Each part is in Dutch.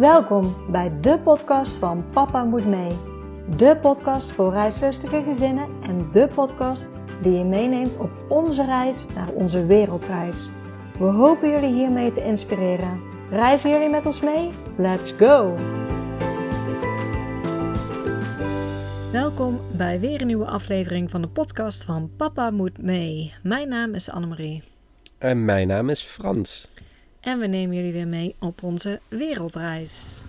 Welkom bij de podcast van Papa Moet Mee. De podcast voor reislustige gezinnen en de podcast die je meeneemt op onze reis naar onze wereldreis. We hopen jullie hiermee te inspireren. Reizen jullie met ons mee? Let's go! Welkom bij weer een nieuwe aflevering van de podcast van Papa Moet Mee. Mijn naam is Annemarie. En mijn naam is Frans. En we nemen jullie weer mee op onze wereldreis.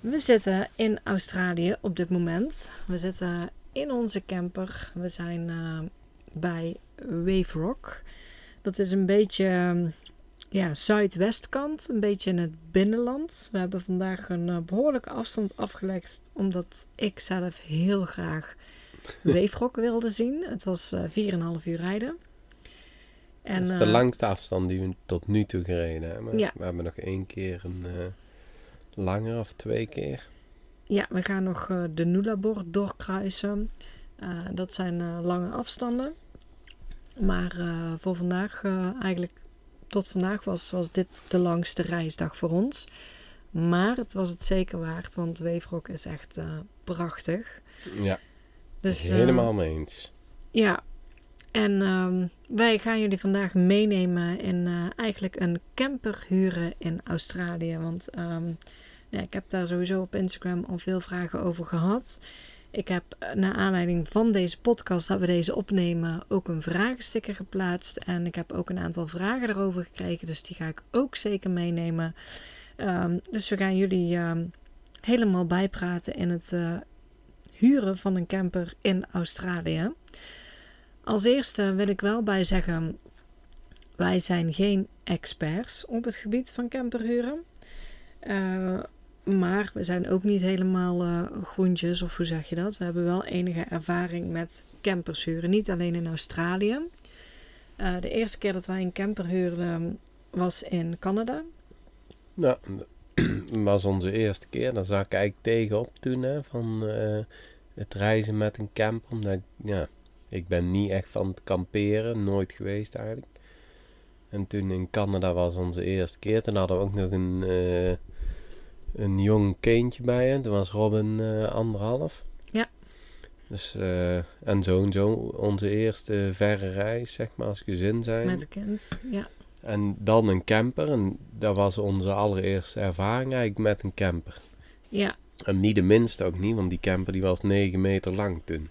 We zitten in Australië op dit moment. We zitten in onze camper. We zijn uh, bij Wave Rock. Dat is een beetje um, ja, zuidwestkant, een beetje in het binnenland. We hebben vandaag een uh, behoorlijke afstand afgelegd, omdat ik zelf heel graag Wave Rock wilde zien. Het was uh, 4,5 uur rijden. En, dat is de uh, langste afstand die we tot nu toe gereden hebben. Ja. We hebben nog één keer een uh, langer of twee keer. Ja, we gaan nog uh, de Nullarbor doorkruisen. dat zijn lange afstanden. Maar voor vandaag, eigenlijk tot vandaag was, was dit de langste reisdag voor ons. Maar het was het zeker waard, want Weefrok is echt prachtig. Ja, dus, helemaal mee eens. Ja, en um, wij gaan jullie vandaag meenemen in uh, eigenlijk een camper huren in Australië. Want ja, ik heb daar sowieso op Instagram al veel vragen over gehad. Ik heb uh, naar aanleiding van deze podcast dat we deze opnemen ook een vragensticker geplaatst. En ik heb ook een aantal vragen erover gekregen. Dus die ga ik ook zeker meenemen. Um, dus we gaan jullie helemaal bijpraten in het uh, huren van een camper in Australië. Als eerste wil ik wel bij zeggen, wij zijn geen experts op het gebied van camperhuren. Uh, maar we zijn ook niet helemaal uh, groentjes, of hoe zeg je dat? We hebben wel enige ervaring met campers huren. Niet alleen in Australië. Uh, de eerste keer dat wij een camper huurden was in Canada. Nou, dat was onze eerste keer. Daar zag ik eigenlijk tegenop toen hè, van het reizen met een camper. Omdat ja, ik ben niet echt van het kamperen, nooit geweest eigenlijk. En toen in Canada was onze eerste keer. Toen hadden we ook nog een, uh, een jong kindje bij hen. Toen was Robin uh, anderhalf. Ja. Dus, uh, en zo en zo onze eerste verre reis, zeg maar, als gezin zijn. Met kind, ja. En dan een camper. En dat was onze allereerste ervaring eigenlijk met een camper. Ja. En niet de minste ook niet, want die camper die was 9 meter lang toen.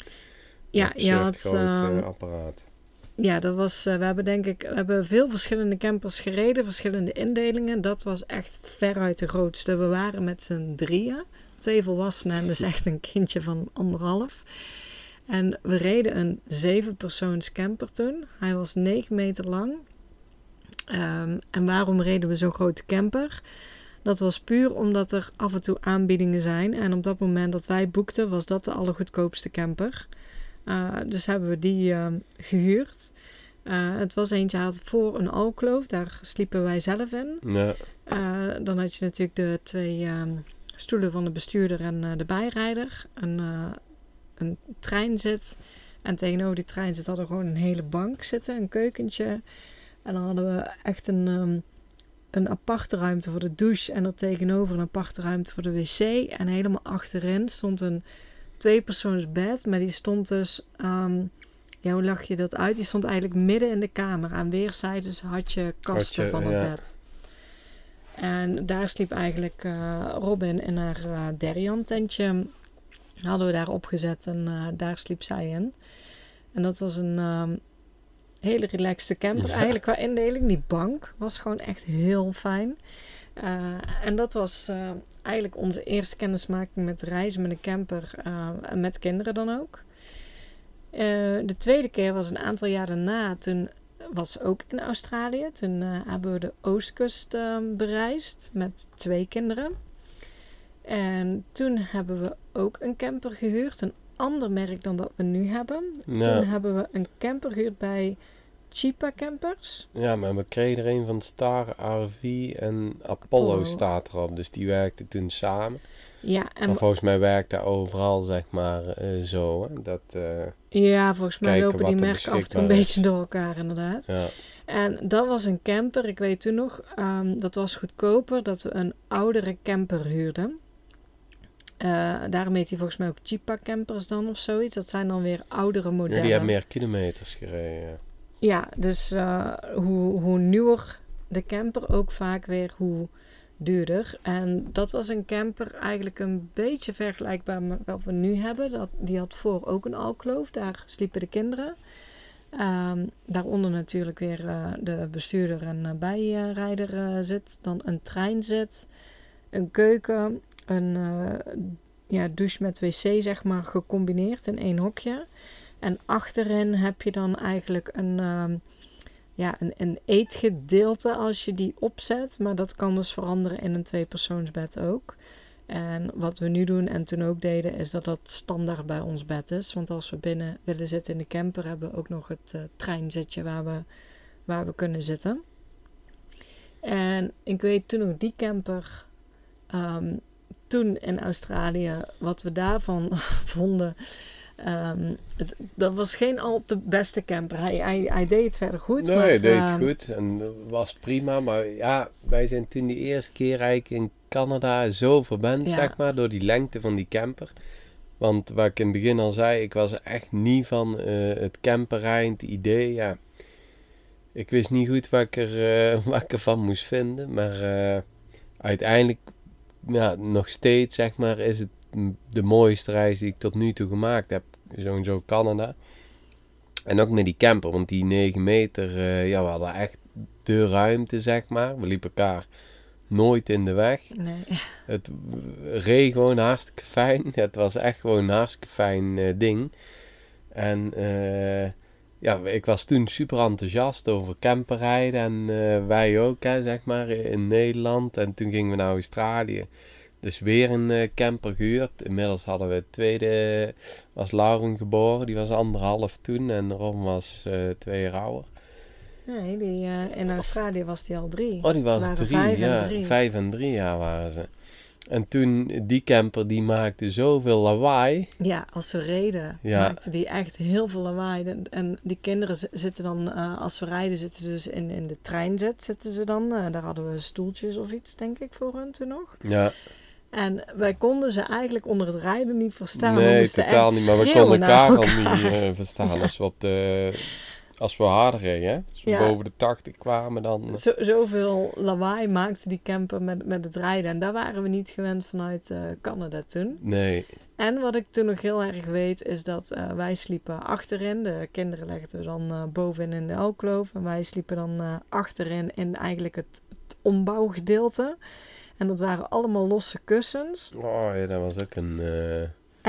Ja, je had... Groot, uh, apparaat. Ja, dat was... Uh, we hebben denk ik... We hebben veel verschillende campers gereden. Verschillende indelingen. Dat was echt veruit de grootste. We waren met z'n drieën. Twee volwassenen en dus echt een kindje van anderhalf. En we reden een zevenpersoons camper toen. Hij was negen meter lang. Um, en waarom reden we zo'n grote camper? Dat was puur omdat er af en toe aanbiedingen zijn. En op dat moment dat wij boekten, was dat de allergoedkoopste camper. Uh, dus hebben we die uh, gehuurd. Uh, het was eentje had voor een alkloof, daar sliepen wij zelf in. Ja. dan had je natuurlijk de twee ehm, stoelen van de bestuurder en de bijrijder. Een, een treinzit. En tegenover die treinzit hadden we gewoon een hele bank zitten, een keukentje. En dan hadden we echt een, um, een aparte ruimte voor de douche. En er tegenover een aparte ruimte voor de wc. En helemaal achterin stond een tweepersoonsbed, maar die stond dus, um, ja, hoe lag je dat uit? Die stond eigenlijk midden in de kamer. Aan weerszijden had je kasten van het ja. bed. En daar sliep eigenlijk uh, Robin in haar uh, Derian tentje. Hadden we daar opgezet en uh, daar sliep zij in. En dat was een um, hele relaxte camper. Ja. Eigenlijk qua indeling. Die bank was gewoon echt heel fijn. Uh, en dat was uh, eigenlijk onze eerste kennismaking met reizen met een camper uh, en met kinderen dan ook. de tweede keer was een aantal jaar daarna. Toen was ook in Australië. Toen hebben we de oostkust bereisd met twee kinderen. En toen hebben we ook een camper gehuurd. Een ander merk dan dat we nu hebben. Ja. Toen hebben we een camper gehuurd bij Chipa campers. Ja, maar we kregen er een van Star RV en Apollo, Apollo. staat erop. Dus die werkten toen samen. Ja, en Maar volgens mij werkt dat overal, zeg maar, eh, zo. Hè? Dat, eh, ja, volgens mij lopen die er merken af en toe een beetje door elkaar inderdaad. ja. En dat was een camper. Ik weet toen nog, ehm, dat was goedkoper dat we een oudere camper huurden. Eh, daarom heet die volgens mij ook Chipa campers dan of zoiets. Dat zijn dan weer oudere Ja, modellen. die hebben meer kilometers gereden. Ja. Dus eh, hoe, hoe nieuwer de camper ook vaak weer hoe duurder. En dat was een camper eigenlijk een beetje vergelijkbaar met wat we nu hebben. Dat, die had voor ook een alkloof. Daar sliepen de kinderen. Ehm, daaronder natuurlijk weer eh, de bestuurder en eh, bijrijder eh, zit. Dan een trein zit. Een keuken. Een ja, douche met wc zeg maar gecombineerd in één hokje. En achterin heb je dan eigenlijk een, ehm, ja, een, een eetgedeelte als je die opzet. Maar dat kan dus veranderen in een tweepersoonsbed ook. En wat we nu doen en toen ook deden, is dat dat standaard bij ons bed is. Want als we binnen willen zitten in de camper, hebben we ook nog het eh, treinzitje waar we, waar we kunnen zitten. En ik weet toen ook die camper, ehm, toen in Australië, wat we daarvan vonden. Ehm, het, dat was geen al te beste camper. Hij, hij, hij deed het verder goed. Nee, maar, hij deed ehm, het goed en was prima. Maar ja, wij zijn toen die eerste keer eigenlijk in Canada zo verwend, Ja. zeg maar, door die lengte van die camper. Want wat ik in het begin al zei, ik was echt niet van eh, het camperrijden, het idee. Ja, ik wist niet goed wat ik, er, wat ik ervan moest vinden. Maar eh, uiteindelijk, ja, nog steeds, zeg maar, is het de mooiste reis die ik tot nu toe gemaakt heb. Sowieso Canada. En ook met die camper, want die 9 meter, eh, ja, we hadden echt de ruimte, zeg maar. We liepen elkaar nooit in de weg. Nee. Het reed gewoon hartstikke fijn. Het was echt gewoon een hartstikke fijn eh, ding. En eh, ja, ik was toen super enthousiast over camperrijden. En wij ook, hè, zeg maar, in Nederland. En toen gingen we naar Australië. Dus weer een eh, camper gehuurd. Inmiddels hadden we het tweede, was Lauren geboren. Die was anderhalf toen. En Ron was eh, twee jaar ouder. Nee, die, eh, in Australië was die al drie. Oh, die was drie, vijf en ja. drie. Vijf en drie jaar waren ze. En toen, die camper, die maakte zoveel lawaai. Ja, als ze reden, Ja. maakte die echt heel veel lawaai. En, en die kinderen zi- zitten dan, als we rijden, zitten ze dus in, in de treinzet zitten ze dan. Daar hadden we stoeltjes of iets, denk ik, voor hun toen nog. Ja, En wij konden ze eigenlijk onder het rijden niet verstaan. we nee, totaal niet. Maar we konden elkaar al elkaar. niet eh, verstaan als we op de... Als we harder reden, hè? Als we Ja. boven de 80 kwamen, dan... eh, Zo, zoveel lawaai maakte die camper met, met het rijden. En daar waren we niet gewend vanuit eh, Canada toen. Nee, En wat ik toen nog heel erg weet, is dat eh, wij sliepen achterin. De kinderen legden dan eh, bovenin in de alkloof. En wij sliepen dan eh, achterin in eigenlijk het, het ombouwgedeelte. En dat waren allemaal losse kussens. oh ja, dat was ook een... eh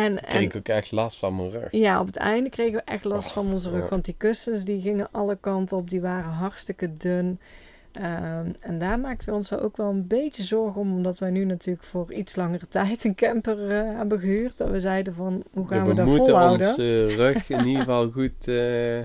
En, kreeg ik ook echt last van mijn rug. ja, op het einde kregen we echt last van onze rug. Want die kussens die gingen alle kanten op. Die waren hartstikke dun. Ehm, en daar maakten we ons ook wel een beetje zorgen om. Omdat wij nu natuurlijk voor iets langere tijd een camper eh, hebben gehuurd. Dat we zeiden van, hoe gaan Ja, we, we dat moeten volhouden? onze rug in ieder geval goed, eh,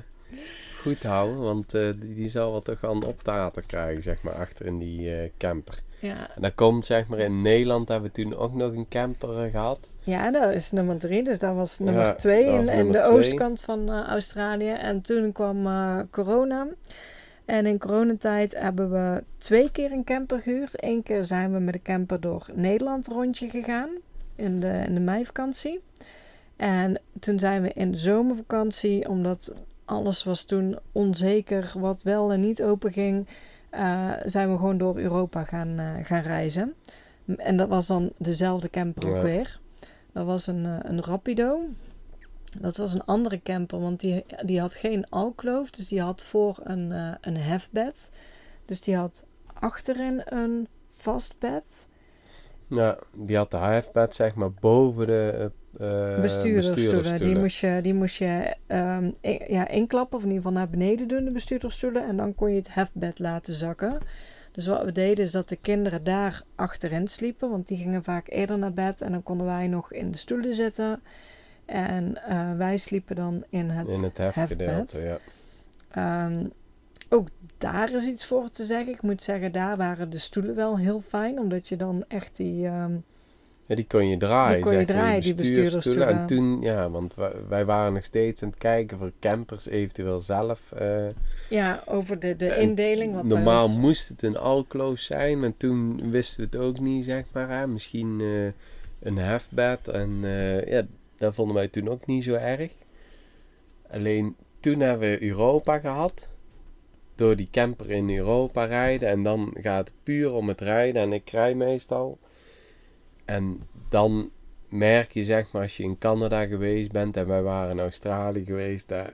goed houden. Want die, die zal wel toch wel een optater krijgen, zeg maar, achter in die camper. Ja, En dat komt, zeg maar, in Nederland hebben we toen ook nog een camper eh, gehad. Ja, dat is nummer drie. Dus dat was nummer Ja, twee in, de twee. oostkant van eh, Australië. En toen kwam eh, corona. En in coronatijd hebben we twee keer een camper gehuurd. Eén keer zijn we met de camper door Nederland rondje gegaan. In de, in de meivakantie. En toen zijn we in de zomervakantie, omdat alles was toen onzeker wat wel en niet open ging, eh, zijn we gewoon door Europa gaan, eh, gaan reizen. En dat was dan dezelfde camper ook weer. Dat was een, eh, een Rapido. Dat was een andere camper, want die, die had geen alkloof. Dus die had voor een, een hefbed. Dus die had achterin een vast bed. Ja, die had de HF-bed, zeg maar, boven de bestuurdersstoelen. Die moest je, die moest je ehm, in- ja, inklappen, of in ieder geval naar beneden doen, de bestuurdersstoelen. En dan kon je het hefbed laten zakken. Dus wat we deden is dat de kinderen daar achterin sliepen, want die gingen vaak eerder naar bed. En dan konden wij nog in de stoelen zitten. En eh, wij sliepen dan in het, In het hefbed. hefgedeelte, ja. Ehm, ook daar is iets voor te zeggen. Ik moet zeggen, daar waren de stoelen wel heel fijn. Omdat je dan echt die... ehm, Ja, die kon je draaien. Die kon je draaien, die. En toen, ja, want wij, waren nog steeds aan het kijken voor campers eventueel zelf. eh, ja, over de, de indeling. Wat normaal moest het een alclose zijn, maar toen wisten we het ook niet, zeg maar. Hè? Misschien eh, een hefbed. En eh, ja, dat vonden wij toen ook niet zo erg. Alleen toen hebben we Europa gehad. Door die camper in Europa rijden. En dan gaat het puur om het rijden. En ik rij meestal. En dan merk je, zeg maar, als je in Canada geweest bent. En wij waren in Australië geweest. Daar,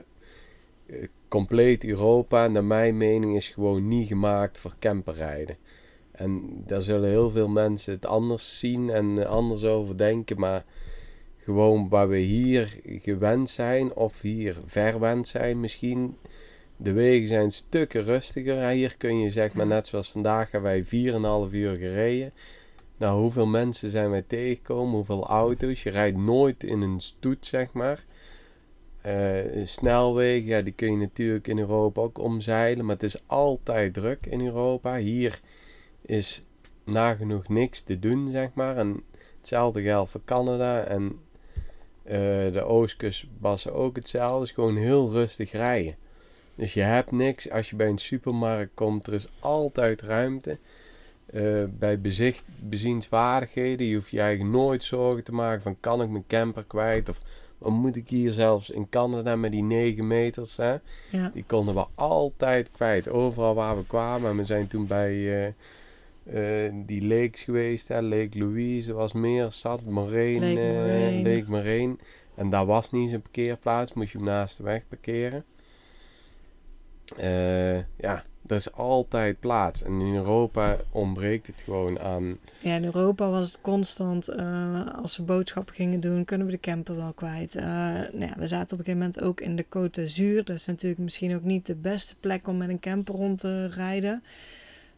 eh, compleet Europa, naar mijn mening, is gewoon niet gemaakt voor camperrijden. En daar zullen heel veel mensen het anders zien en anders over denken. Maar gewoon waar we hier gewend zijn, of hier verwend zijn misschien. De wegen zijn stukken rustiger. Hier kun je zeg maar, net zoals vandaag, hebben wij 4,5 uur gereden. Nou, hoeveel mensen zijn wij tegengekomen? Hoeveel auto's? Je rijdt nooit in een stoet, zeg maar. Snelwegen, ja, die kun je natuurlijk in Europa ook omzeilen. Maar het is altijd druk in Europa. Hier is nagenoeg niks te doen, zeg maar. En hetzelfde geldt voor Canada. En eh, de oostkust was ook hetzelfde. Het is gewoon heel rustig rijden. Dus je hebt niks. Als je bij een supermarkt komt, er is altijd ruimte. Eh, bij bezicht, bezienswaardigheden, je hoeft je eigenlijk nooit zorgen te maken van kan ik mijn camper kwijt of wat moet ik hier zelfs in Canada met die 9 meters, hè? Ja. die konden we altijd kwijt, overal waar we kwamen. En we zijn toen bij eh, eh, die lakes geweest, hè? Lake Louise was meer zat, Moraine, Lake Moraine. Lake Moraine. En daar was niet zo'n parkeerplaats, moest je hem naast de weg parkeren. Ja, er is altijd plaats. En in Europa ontbreekt het gewoon aan. Ja, in Europa was het constant, eh, als we boodschappen gingen doen, kunnen we de camper wel kwijt. Eh, nou ja, we zaten op een gegeven moment ook in de Côte d'Azur. Dat is natuurlijk misschien ook niet de beste plek om met een camper rond te rijden.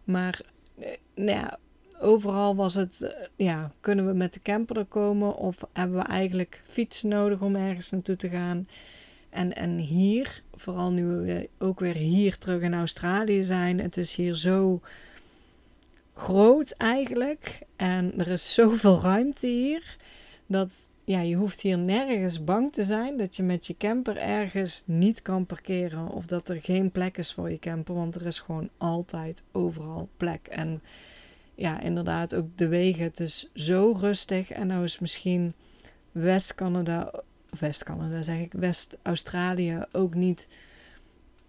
Maar eh, nou ja, overal was het, ja, kunnen we met de camper er komen of hebben we eigenlijk fietsen nodig om ergens naartoe te gaan. En, en hier, vooral nu we ook weer hier terug in Australië zijn, het is hier zo groot eigenlijk. En er is zoveel ruimte hier. Dat ja, je hoeft hier nergens bang te zijn dat je met je camper ergens niet kan parkeren. Of dat er geen plek is voor je camper. Want er is gewoon altijd overal plek. En ja, inderdaad ook de wegen. Het is zo rustig. En nou is misschien West-Canada, West-Canada zeg ik, West-Australië ook niet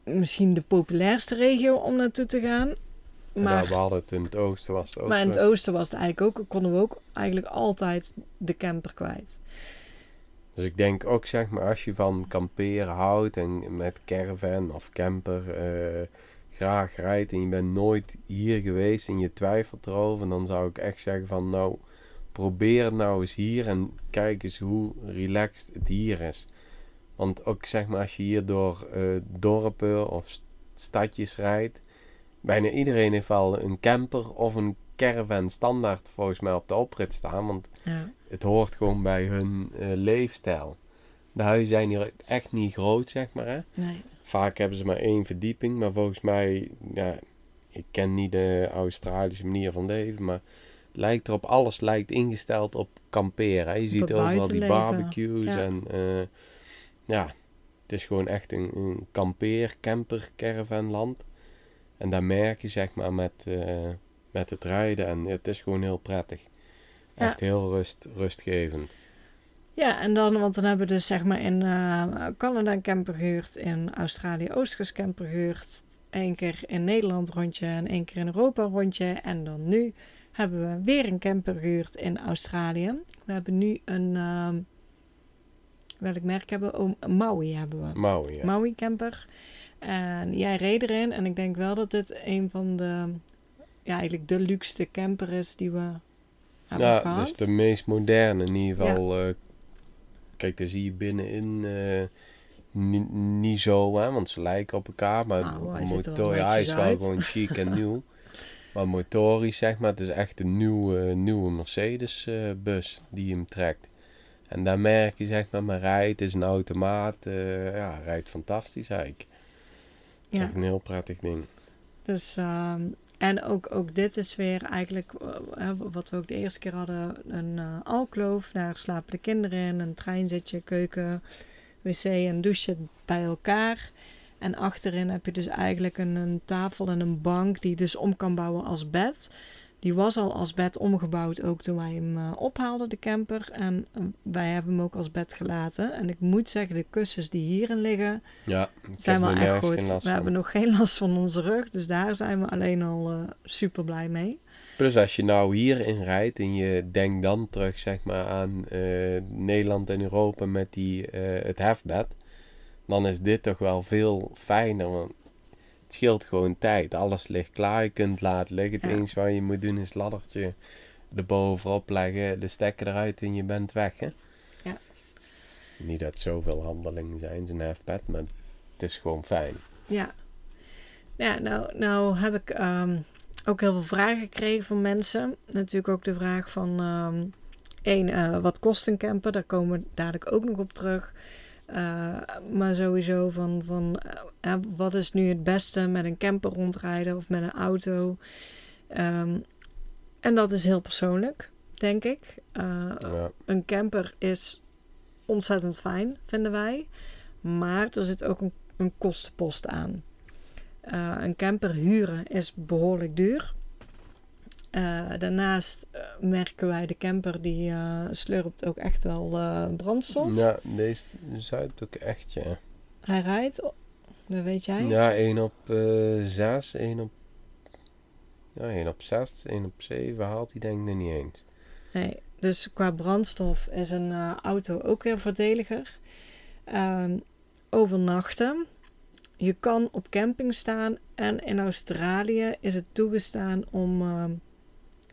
misschien de populairste regio om naartoe te gaan. Maar Maar we hadden het in het oosten was het ook. maar in het oosten was het eigenlijk ook, konden we ook eigenlijk altijd de camper kwijt. Dus ik denk ook, zeg maar, als je van kamperen houdt en met caravan of camper eh, graag rijdt en je bent nooit hier geweest en je twijfelt erover, dan zou ik echt zeggen van, nou, probeer het nou eens hier en kijk eens hoe relaxed het hier is. Want ook, zeg maar, als je hier door eh, dorpen of st- stadjes rijdt, bijna iedereen heeft wel een camper of een caravan standaard volgens mij op de oprit staan, want Ja. het hoort gewoon bij hun eh, leefstijl. De huizen zijn hier echt niet groot, zeg maar. Hè? Nee. Vaak hebben ze maar één verdieping, maar volgens mij, ja, ik ken niet de Australische manier van leven, maar lijkt erop, alles lijkt ingesteld op kamperen. hè. Je ziet overal die barbecues ja. en eh, ja, het is gewoon echt een, een kampeer, camper, caravanland. En daar merk je, zeg maar, met, eh, met het rijden en het is gewoon heel prettig. Ja. Echt heel rust, rustgevend. Ja, en dan, want dan hebben we dus zeg maar in eh, Canada een camper gehuurd, in Australië Oosters camper gehuurd, één keer in Nederland rondje en één keer in Europa rondje. En dan nu hebben we weer een camper gehuurd in Australië. We hebben nu een, ehm welk merk hebben we? Oh, Maui hebben we. Maui, ja. Maui camper. En jij reed erin. En ik denk wel dat dit een van de, ja, eigenlijk de luxste camper is die we hebben ja, gehad. dus de meest moderne in ieder geval. eh, kijk, daar zie je binnenin eh, ni- niet zo, hè, want ze lijken op elkaar. Maar Nou, wel motor, ja, hij is wel uit. gewoon chic en nieuw. Maar motorisch, zeg maar, het is echt een nieuwe, nieuwe Mercedes-bus die hem trekt. En daar merk je, zeg maar, maar rijdt, is een automaat. eh, ja, rijdt fantastisch eigenlijk. Ja. Echt een heel prettig ding. Dus, ehm, en ook, ook dit is weer eigenlijk eh, wat we ook de eerste keer hadden: een alkloof. Daar slapen de kinderen in, een treinzitje, keuken, wc en douche bij elkaar. En achterin heb je dus eigenlijk een, een, tafel en een bank die je dus om kan bouwen als bed. Die was al als bed omgebouwd ook toen wij hem uh, ophaalden, de camper. En uh, wij hebben hem ook als bed gelaten. En ik moet zeggen, de kussens die hierin liggen, ja, zijn wel echt goed. We van. hebben nog geen last van onze rug, dus daar zijn we alleen al uh, super blij mee. Plus als je nou hierin rijdt en je denkt dan terug zeg maar, aan Nederland en Europa met die, het hefbed dan is dit toch wel veel fijner. Want het scheelt gewoon tijd. Alles ligt klaar. Je kunt laten liggen. Het ja. enige wat je moet doen is het laddertje erbovenop leggen, de stekker eruit en je bent weg. Hè? Ja. Niet dat zoveel handelingen zijn, zijn hefpad, maar het is gewoon fijn. Ja. Ja, nou, nou heb ik um, ook heel veel vragen gekregen van mensen. Natuurlijk ook de vraag van... Um, één, uh, wat kost een camper? Daar komen we dadelijk ook nog op terug. Uh, maar sowieso van, van uh, wat is nu het beste met een camper rondrijden of met een auto. Um, en dat is heel persoonlijk, denk ik. Uh, ja. Een camper is ontzettend fijn, vinden wij. Maar er zit ook een, een kostenpost aan. een camper huren is behoorlijk duur. Uh, daarnaast uh, merken wij de camper die uh, slurpt ook echt wel brandstof. Ja, deze zuipt ook echt, ja. Hij rijdt, dat weet jij? Ja, 1 op 6, 1 op, ja, 1 op 6, 1 op 7 haalt hij denk ik niet eens. Nee, dus qua brandstof is een auto ook weer voordeliger. Ehm, overnachten. Je kan op camping staan en in Australië is het toegestaan om ehm,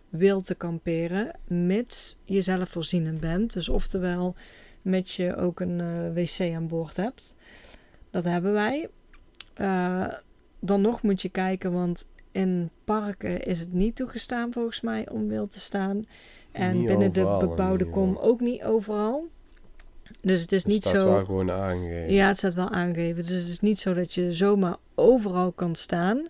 wil te kamperen, mits je zelfvoorzienend bent. Dus oftewel, mits je ook een uh, wc aan boord hebt. Dat hebben wij. Uh, dan nog moet je kijken, want in parken is het niet toegestaan volgens mij om wild te staan. En niet binnen de bebouwde kom ook niet overal. Dus het is het niet staat zo. wel gewoon aangegeven. Ja, het staat wel aangegeven. Dus het is niet zo dat je zomaar overal kan staan.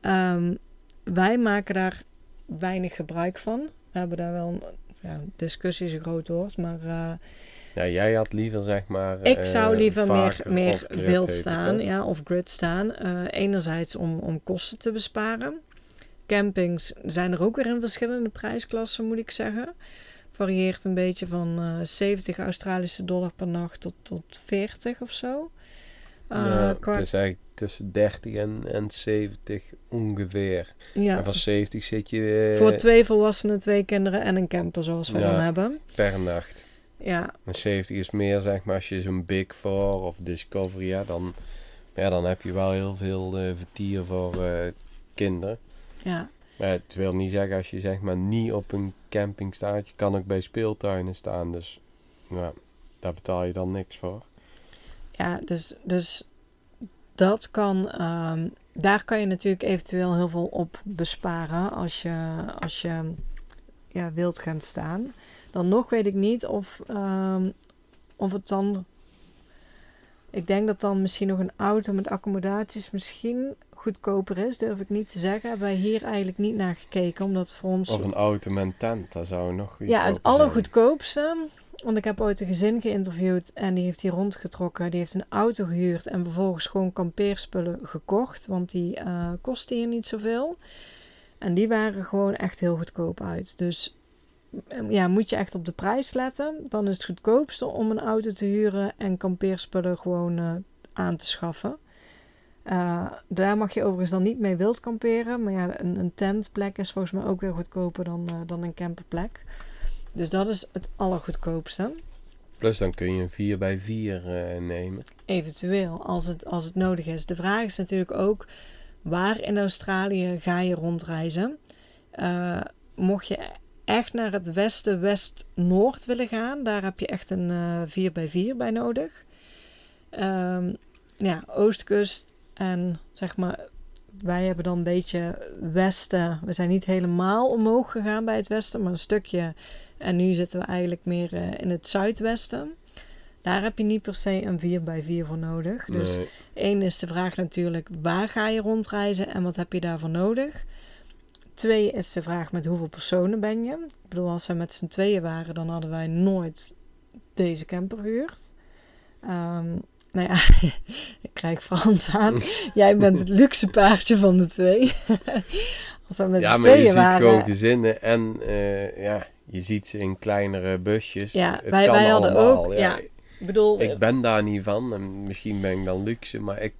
Um, wij maken daar weinig gebruik van. We hebben daar wel ja, discussie is een groot woord, maar. Uh, ja, jij had liever zeg maar. Ik zou uh, liever meer, meer wild staan, ja, of grid staan. Uh, enerzijds om, om kosten te besparen. Campings zijn er ook weer in verschillende prijsklassen, moet ik zeggen. Varieert een beetje van 70 Australische dollar per nacht tot, tot 40 of zo. Ja, qua... Het is eigenlijk tussen 30 en, en 70 ongeveer. Ja. En van 70 zit je... Uh, Voor twee volwassenen, twee kinderen en een camper zoals we ja, dan hebben. Per nacht. Ja. En 70 is meer zeg maar als je zo'n Big Four of Discovery hebt, dan, ja, dan heb je wel heel veel uh, vertier voor uh, kinderen. Ja. Maar het wil niet zeggen als je zeg maar niet op een camping staat. Je kan ook bij speeltuinen staan. Dus ja, daar betaal je dan niks voor. Ja, dus, dus dat kan, um, daar kan je natuurlijk eventueel heel veel op besparen als je, als je ja, wilt gaan staan. Dan nog weet ik niet of, um, of het dan. Ik denk dat dan misschien nog een auto met accommodaties misschien goedkoper is, durf ik niet te zeggen. Hebben wij hier eigenlijk niet naar gekeken, omdat voor ons... Of een auto met tent, dat zou nog Ja, het allergoedkoopste want ik heb ooit een gezin geïnterviewd en die heeft hier rondgetrokken. Die heeft een auto gehuurd en vervolgens gewoon kampeerspullen gekocht. Want die uh, kostten hier niet zoveel. En die waren gewoon echt heel goedkoop uit. Dus ehm, ja, moet je echt op de prijs letten. Dan is het goedkoopste om een auto te huren en kampeerspullen gewoon uh, aan te schaffen. Uh, daar mag je overigens dan niet mee wild kamperen. Maar ja, een, een tentplek is volgens mij ook weer goedkoper dan, dan een camperplek. Dus dat is het allergoedkoopste. Plus dan kun je een 4 bij 4 uh, nemen. Eventueel, als het, als het nodig is. De vraag is natuurlijk ook, waar in Australië ga je rondreizen? Uh, mocht je echt naar het westen, west-noord willen gaan, daar heb je echt een uh, 4 bij 4 bij nodig. Um, ja, oostkust en zeg maar, wij hebben dan een beetje westen. We zijn niet helemaal omhoog gegaan bij het westen, maar een stukje en nu zitten we eigenlijk meer uh, in het zuidwesten. Daar heb je niet per se een 4x4 voor nodig. Dus Nee. één is de vraag natuurlijk, waar ga je rondreizen en wat heb je daarvoor nodig? Twee is de vraag met hoeveel personen ben je? Ik bedoel, als we met z'n tweeën waren, dan hadden wij nooit deze camper gehuurd. Ehm, nou ja, ik krijg Frans aan. Jij bent het luxe paardje van de twee. als we met ja, maar je ziet gewoon gezinnen en eh, ja, je ziet ze in kleinere busjes. Ja, het wij- kan wij hadden allemaal. ook- ja. ja. Ik bedoel, Ik ben daar niet van en misschien ben ik dan luxe, maar ik,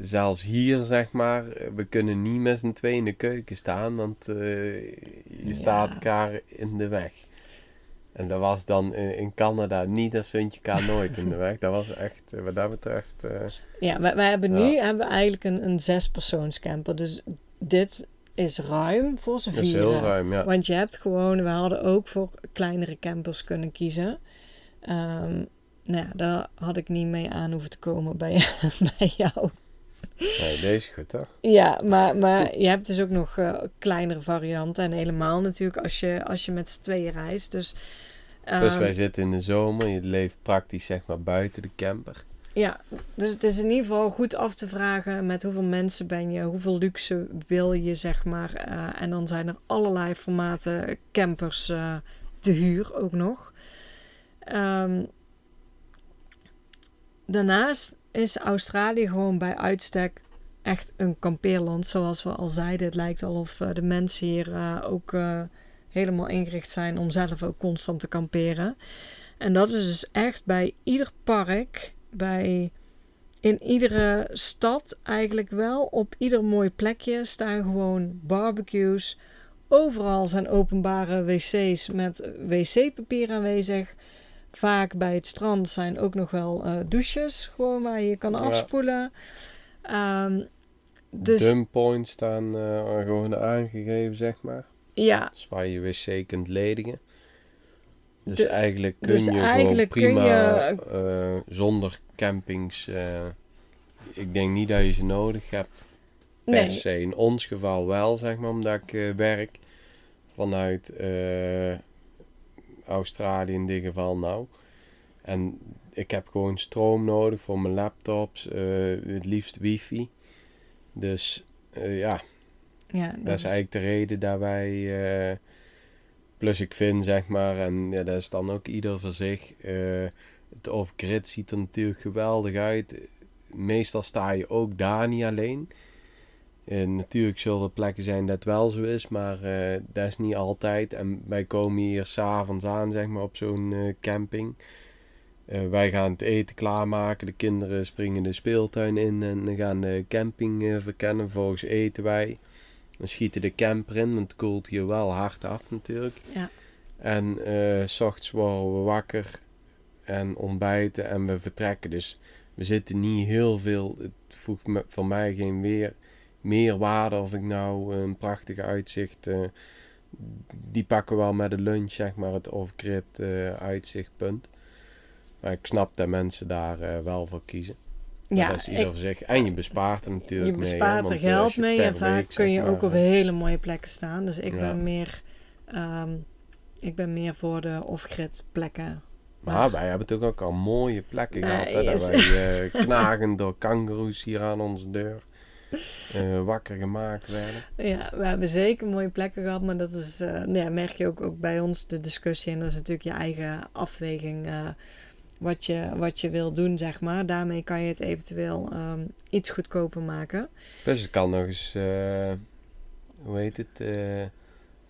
zelfs hier zeg maar, we kunnen niet met z'n twee in de keuken staan, want eh, je Ja. staat elkaar in de weg. En dat was dan in, Canada niet, dat stond je elkaar nooit in de weg. Dat was echt, eh, wat dat betreft, eh, Ja, wij, wij hebben Ja. nu hebben we eigenlijk een, een zespersoonscamper. Dus dit is ruim voor z'n dat is heel vieren. ruim, ja. Want je hebt gewoon, we hadden ook voor kleinere campers kunnen kiezen. Ehm, nou ja, daar had ik niet mee aan hoeven te komen bij, bij jou. Nee, deze is goed toch? Ja, maar, maar je hebt dus ook nog eh, kleinere varianten. En helemaal natuurlijk als je, als je met z'n tweeën reist. Dus, Dus ehm, wij zitten in de zomer, je leeft praktisch zeg maar buiten de camper. Ja, dus het is in ieder geval goed af te vragen met hoeveel mensen ben je, hoeveel luxe wil je, zeg maar. Eh, en dan zijn er allerlei formaten campers eh, te huur ook nog. Ehm, daarnaast is Australië gewoon bij uitstek echt een kampeerland. Zoals we al zeiden, het lijkt al of eh, de mensen hier eh, ook eh, helemaal ingericht zijn om zelf ook constant te kamperen. En dat is dus echt bij ieder park, bij in iedere stad eigenlijk wel. Op ieder mooi plekje staan gewoon barbecues. Overal zijn openbare wc's met wc-papier aanwezig. Vaak bij het strand zijn ook nog wel eh, douches, gewoon waar je kan Ja. afspoelen. Ehm, dus Dumppoints staan eh, gewoon aangegeven zeg maar. ja, Dus waar je wc kunt ledigen. Dus, Dus- eigenlijk kun dus je eigenlijk kun gewoon prima je- eh, zonder campings. eh, ik denk niet dat je ze nodig hebt. Per nee, se. In ons geval wel, zeg maar, omdat ik eh, werk vanuit eh, Australië in dit geval nou. En ik heb gewoon stroom nodig voor mijn laptops, eh, het liefst wifi. Dus eh, ja, ja, dat is eigenlijk de reden dat wij. eh, plus ik vind zeg maar, en ja, dat is dan ook ieder voor zich. het off-grid ziet er natuurlijk geweldig uit. Meestal sta je ook daar niet alleen. Eh, natuurlijk zullen er plekken zijn dat wel zo is, maar eh, dat is niet altijd. En wij komen hier s'avonds aan, zeg maar, op zo'n eh, camping. Wij gaan het eten klaarmaken, de kinderen springen de speeltuin in en gaan de camping verkennen. Vervolgens eten wij. Dan schieten de camper in, want het koelt hier wel hard af natuurlijk. Ja. En s ochtends worden we wakker en ontbijten en we vertrekken. Dus we zitten niet heel veel. Het voegt me, voor mij geen weer, meer waarde of ik nou een prachtig uitzicht. eh, die pakken we wel met de lunch, zeg maar, het off-grid eh, uitzichtpunt. Maar ik snap dat mensen daar eh, wel voor kiezen. Ja, dat is ieder ik- voor zich. En je bespaart er natuurlijk je mee. hè, bespaart er eh, geld je mee en vaak week, kun je maar, ook op eh, hele mooie plekken staan. Dus ik Ja. ben meer, ehm, ik ben meer voor de off-grid plekken. Maar wij hebben toch ook al mooie plekken gehad. Hè, dat wij eh, knagen door kangoeroes hier aan onze deur eh, wakker gemaakt werden. Ja, we hebben zeker mooie plekken gehad, maar dat is, eh, nou ja, merk je ook, ook bij ons de discussie. En dat is natuurlijk je eigen afweging eh, wat, je, wat je wil doen, zeg maar. Daarmee kan je het eventueel ehm, iets goedkoper maken. Dus het kan nog eens, hoe heet het,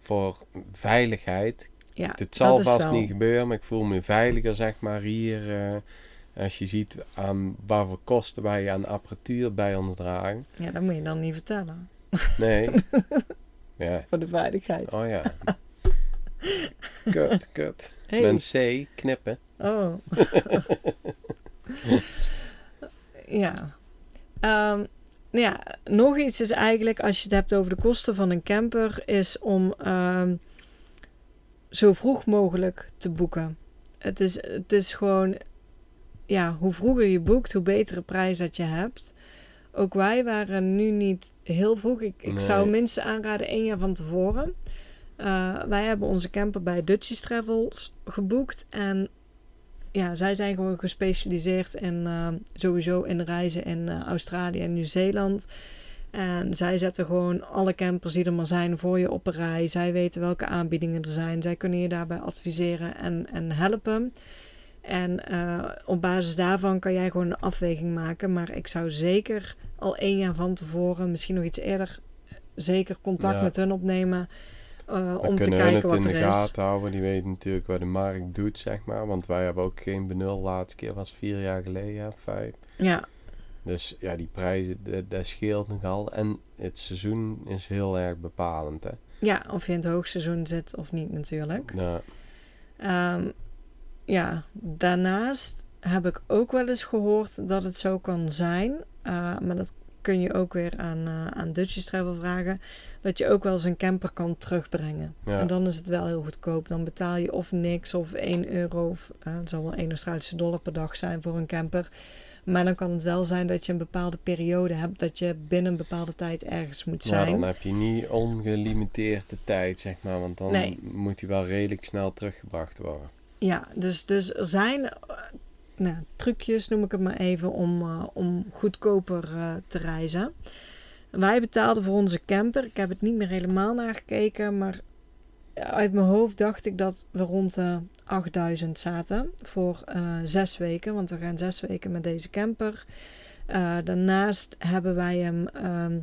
voor veiligheid. Ja, Het zal vast wel. niet gebeuren, maar ik voel me veiliger zeg maar hier. Als je ziet aan waarvoor kosten wij aan apparatuur bij ons dragen. Ja, dat moet je dan niet vertellen. Nee. ja. Voor de veiligheid. Oh ja. Kut, kut. Hey. Mijn C, knippen. Oh. ja. Ehm, nou ja, nog iets is eigenlijk, als je het hebt over de kosten van een camper, is om ehm, zo vroeg mogelijk te boeken. Het is, het is gewoon, ja, hoe vroeger je boekt, hoe betere prijs dat je hebt. Ook wij waren nu niet heel vroeg. Ik, ik zou minstens aanraden één jaar van tevoren. Eh, wij hebben onze camper bij Dutchies Travels geboekt. En ja, zij zijn gewoon gespecialiseerd in eh, sowieso in reizen in eh, Australië en Nieuw-Zeeland. En zij zetten gewoon alle campers die er maar zijn voor je op een rij. Zij weten welke aanbiedingen er zijn. Zij kunnen je daarbij adviseren en, en helpen. En uh, op basis daarvan kan jij gewoon een afweging maken. Maar ik zou zeker al één jaar van tevoren, misschien nog iets eerder, zeker contact Ja. met hun opnemen. uh, Dan om te kunnen hun kijken het wat in er de is. gaten houden. Die weten natuurlijk wat de markt doet, zeg maar. Want wij hebben ook geen benul. Laatste keer was vier jaar geleden, ja, vijf. Ja, Dus ja, die prijzen, dat, scheelt nogal. En het seizoen is heel erg bepalend, hè. ja, of je in het hoogseizoen zit of niet natuurlijk. Nou, Ehm, ja, daarnaast heb ik ook wel eens gehoord dat het zo kan zijn. eh, maar dat kun je ook weer aan, eh aan Dutchess Travel vragen. Dat je ook wel eens een camper kan terugbrengen. Ja. En dan is het wel heel goedkoop. Dan betaal je of niks of 1 euro. Of, eh, het zal wel 1 Australische dollar per dag zijn voor een camper. Maar dan kan het wel zijn dat je een bepaalde periode hebt. Dat je binnen een bepaalde tijd ergens moet ja, zijn. dan heb je niet ongelimiteerde tijd, zeg maar. Want dan Nee. moet die wel redelijk snel teruggebracht worden. Ja, dus, dus er zijn eh, nou, trucjes, noem ik het maar even, om, eh, om goedkoper eh, te reizen. Wij betaalden voor onze camper, ik heb het niet meer helemaal nagekeken, maar uit mijn hoofd dacht ik dat we rond de 8000 zaten voor zes weken, want we gaan zes weken met deze camper. Daarnaast hebben wij hem ehm,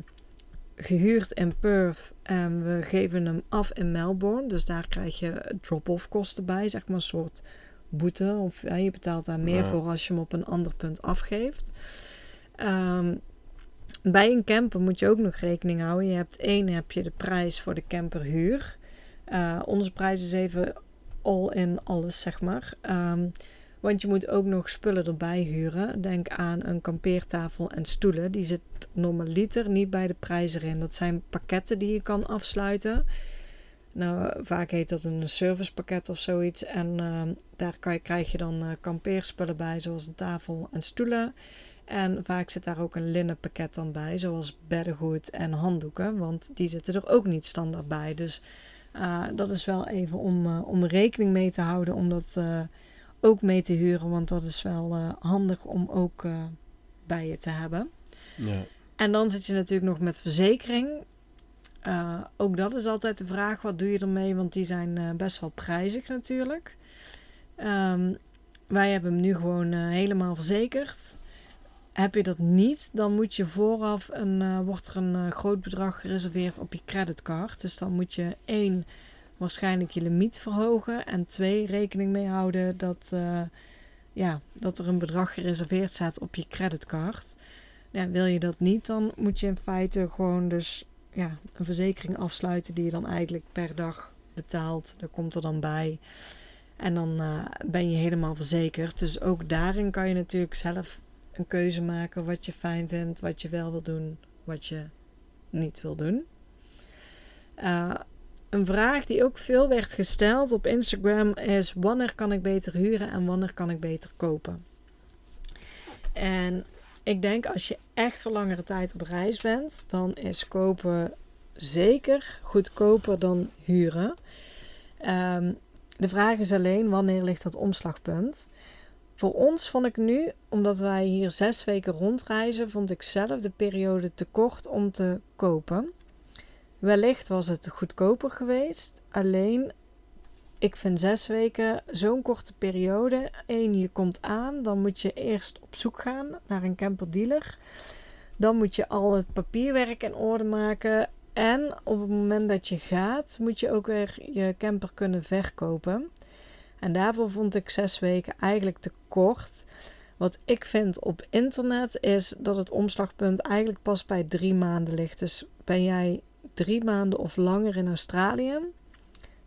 gehuurd in Perth en we geven hem af in Melbourne. Dus daar krijg je drop-off kosten bij, zeg maar een soort boete. Of ja, je betaalt daar meer Ja. voor als je hem op een ander punt afgeeft. Ehm, bij een camper moet je ook nog rekening houden. Je hebt één heb je de prijs voor de camperhuur. Eh, onze prijs is even all in alles, zeg maar. Ehm, want je moet ook nog spullen erbij huren. Denk aan een kampeertafel en stoelen. Die zit normaliter niet bij de prijs erin. Dat zijn pakketten die je kan afsluiten. Nou, vaak heet dat een servicepakket of zoiets. En ehm, daar kan je, krijg je dan eh, kampeerspullen bij, zoals een tafel en stoelen. En vaak zit daar ook een linnenpakket dan bij, zoals beddengoed en handdoeken. Want die zitten er ook niet standaard bij. Dus eh, dat is wel even om, eh, om rekening mee te houden, om dat eh, ook mee te huren. Want dat is wel eh, handig om ook eh, bij je te hebben. Ja. En dan zit je natuurlijk nog met verzekering. Eh, ook dat is altijd de vraag, wat doe je ermee? Want die zijn best wel prijzig natuurlijk. Ehm, wij hebben hem nu gewoon helemaal verzekerd. Heb je dat niet, dan moet je vooraf een, wordt er een groot bedrag gereserveerd op je creditcard. Dus dan moet je één waarschijnlijk je limiet verhogen en twee rekening mee houden dat, eh, ja, dat er een bedrag gereserveerd staat op je creditcard. Ja, wil je dat niet, dan moet je in feite gewoon dus ja, een verzekering afsluiten die je dan eigenlijk per dag betaalt. Dat komt er dan bij. En dan eh, ben je helemaal verzekerd. Dus ook daarin kan je natuurlijk zelf een keuze maken wat je fijn vindt, wat je wel wil doen, wat je niet wil doen. Eh, een vraag die ook veel werd gesteld op Instagram is: wanneer kan ik beter huren en wanneer kan ik beter kopen? En ik denk als je echt voor langere tijd op reis bent, dan is kopen zeker goedkoper dan huren. Ehm, de vraag is alleen wanneer ligt dat omslagpunt? Voor ons vond ik nu, omdat wij hier zes weken rondreizen, vond ik zelf de periode te kort om te kopen. Wellicht was het goedkoper geweest. Alleen, ik vind zes weken zo'n korte periode. Eén, je komt aan, dan moet je eerst op zoek gaan naar een camperdealer. Dan moet je al het papierwerk in orde maken. En op het moment dat je gaat, moet je ook weer je camper kunnen verkopen. En daarvoor vond ik zes weken eigenlijk te kort. Wat ik vind op internet is dat het omslagpunt eigenlijk pas bij drie maanden ligt. Dus ben jij drie maanden of langer in Australië,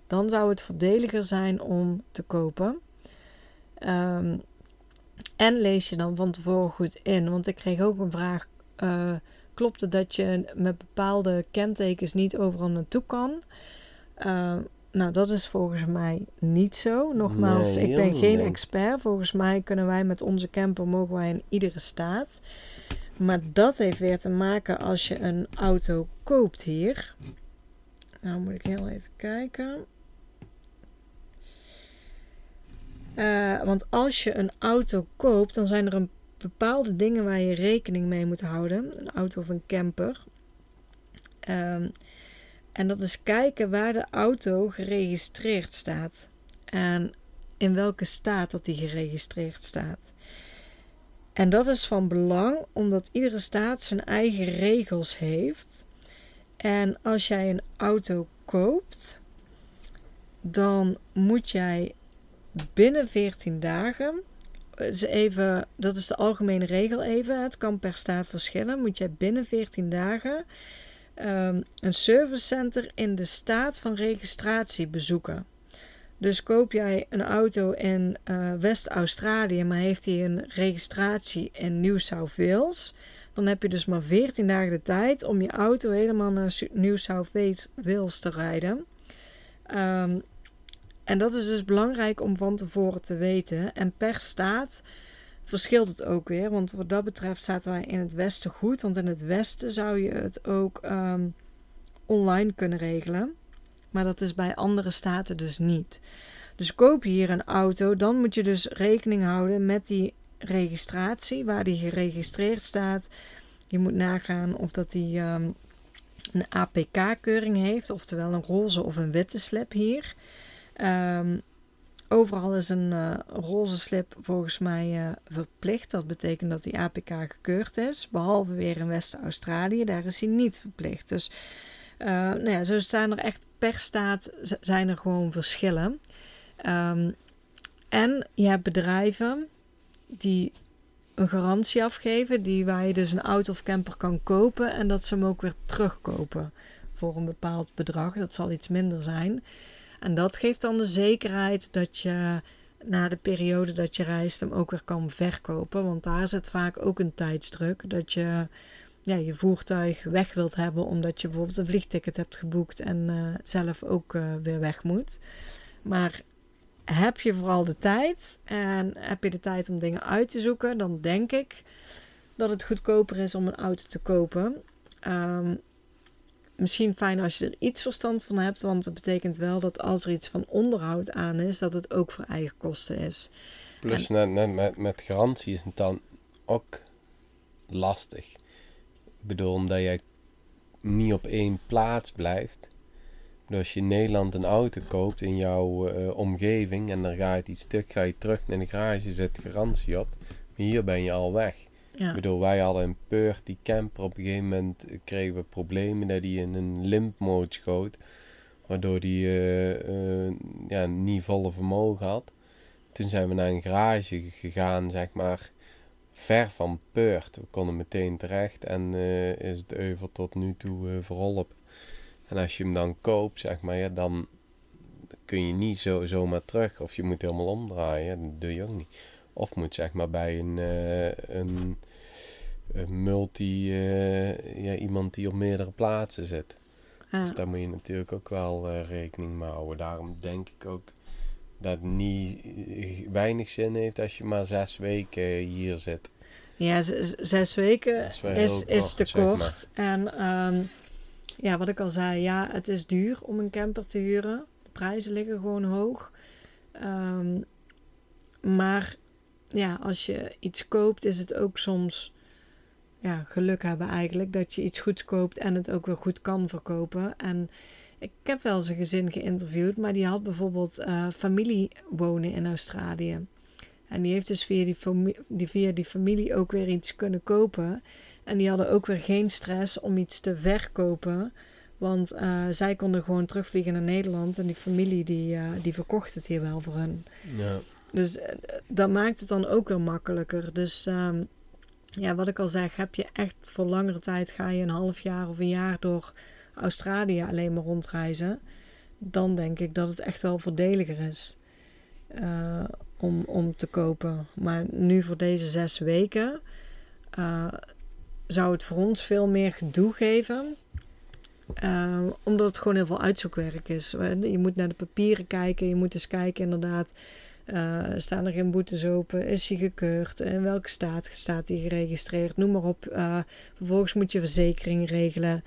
dan zou het voordeliger zijn om te kopen. Ehm, en lees je dan van tevoren goed in. Want ik kreeg ook een vraag: eh, klopt het dat je met bepaalde kentekens niet overal naartoe kan? Eh, nou, dat is volgens mij niet zo. Nogmaals, Nee, ik ben geen expert. Volgens mij kunnen wij met onze camper mogen wij in iedere staat. Maar dat heeft weer te maken als je een auto koopt hier. Nou moet ik heel even kijken. Eh, want als je een auto koopt, dan zijn er een bepaalde dingen waar je rekening mee moet houden. Een auto of een camper. Ehm, en dat is kijken waar de auto geregistreerd staat. En in welke staat dat die geregistreerd staat. En dat is van belang omdat iedere staat zijn eigen regels heeft. En als jij een auto koopt, dan moet jij binnen 14 dagen. Dus even, dat is de algemene regel even. Het kan per staat verschillen. Moet jij binnen 14 dagen um, een servicecenter in de staat van registratie bezoeken. Dus koop jij een auto in uh, West-Australië, maar heeft hij een registratie in New South Wales, dan heb je dus maar 14 dagen de tijd om je auto helemaal naar New South Wales te rijden. Um, en dat is dus belangrijk om van tevoren te weten. En per staat verschilt het ook weer. Want wat dat betreft zaten wij in het westen goed. Want in het westen zou je het ook um, online kunnen regelen. Maar dat is bij andere staten dus niet. Dus koop je hier een auto, dan moet je dus rekening houden met die registratie, waar die geregistreerd staat. Je moet nagaan of dat die um, een APK-keuring heeft, oftewel een roze of een witte slip hier. Um, overal is een uh, roze slip volgens mij uh, verplicht. Dat betekent dat die APK gekeurd is. Behalve weer in West-Australië, daar is hij niet verplicht. Dus uh, nou ja, zo staan er echt per staat zijn er gewoon verschillen. Um, en je hebt bedrijven die een garantie afgeven, die waar je dus een auto of camper kan kopen en dat ze hem ook weer terugkopen voor een bepaald bedrag. Dat zal iets minder zijn. En dat geeft dan de zekerheid dat je na de periode dat je reist hem ook weer kan verkopen. Want daar zit vaak ook een tijdsdruk. Dat je ja, je voertuig weg wilt hebben omdat je bijvoorbeeld een vliegticket hebt geboekt en uh, zelf ook uh, weer weg moet. Maar heb je vooral de tijd en heb je de tijd om dingen uit te zoeken, dan denk ik dat het goedkoper is om een auto te kopen. Um, misschien fijn als je er iets verstand van hebt, want het betekent wel dat als er iets van onderhoud aan is, dat het ook voor eigen kosten is. Plus met, met garantie is het dan ook lastig. Ik bedoel, omdat jij niet op één plaats blijft. als je in Nederland een auto koopt in jouw uh, omgeving en dan ga je iets stuk, ga je terug naar de garage, zet garantie op. Maar hier ben je al weg. Ja. Ik bedoel, wij hadden een Peurt, die camper. Op een gegeven moment kregen we problemen dat hij in een limp schoot. Waardoor hij uh, uh, ja, niet volle vermogen had. Toen zijn we naar een garage gegaan, zeg maar, ver van Peurt. We konden meteen terecht en uh, is het euvel tot nu toe verholpen. En als je hem dan koopt, zeg maar, ja, dan kun je niet zo, zomaar terug. Of je moet helemaal omdraaien, dat doe je ook niet. Of moet zeg maar bij een, een multi, uh, ja, iemand die op meerdere plaatsen zit. Dus daar moet je natuurlijk ook wel uh, rekening mee houden. Daarom denk ik ook dat niet eh, weinig zin heeft als je maar zes weken hier zit. Ja, zes weken is, is, te kort. En um, ja, wat ik al zei, ja, het is duur om een camper te huren. De prijzen liggen gewoon hoog. Um, maar ja, als je iets koopt, is het ook soms ja, geluk hebben eigenlijk. Dat je iets goeds koopt en het ook weer goed kan verkopen. En ik heb wel eens een gezin geïnterviewd, maar die had bijvoorbeeld uh, familie wonen in Australië. En die heeft dus via die, die, via die familie ook weer iets kunnen kopen. En die hadden ook weer geen stress om iets te verkopen. Want uh, zij konden gewoon terugvliegen naar Nederland. En die familie die, uh, die verkocht het hier wel voor hun. Ja. Dus dat maakt het dan ook weer makkelijker. Dus um, ja, wat ik al zeg, heb je echt voor langere tijd ga je een half jaar of een jaar door Australië alleen maar rondreizen, dan denk ik dat het echt wel voordeliger is uh, om, om te kopen. Maar nu voor deze zes weken uh, zou het voor ons veel meer gedoe geven. Uh, omdat het gewoon heel veel uitzoekwerk is. Je moet naar de papieren kijken. Je moet eens kijken inderdaad staan er geen boetes open? Is hij gekeurd? In welke staat staat hij geregistreerd? Noem maar op. Vervolgens moet je verzekering regelen,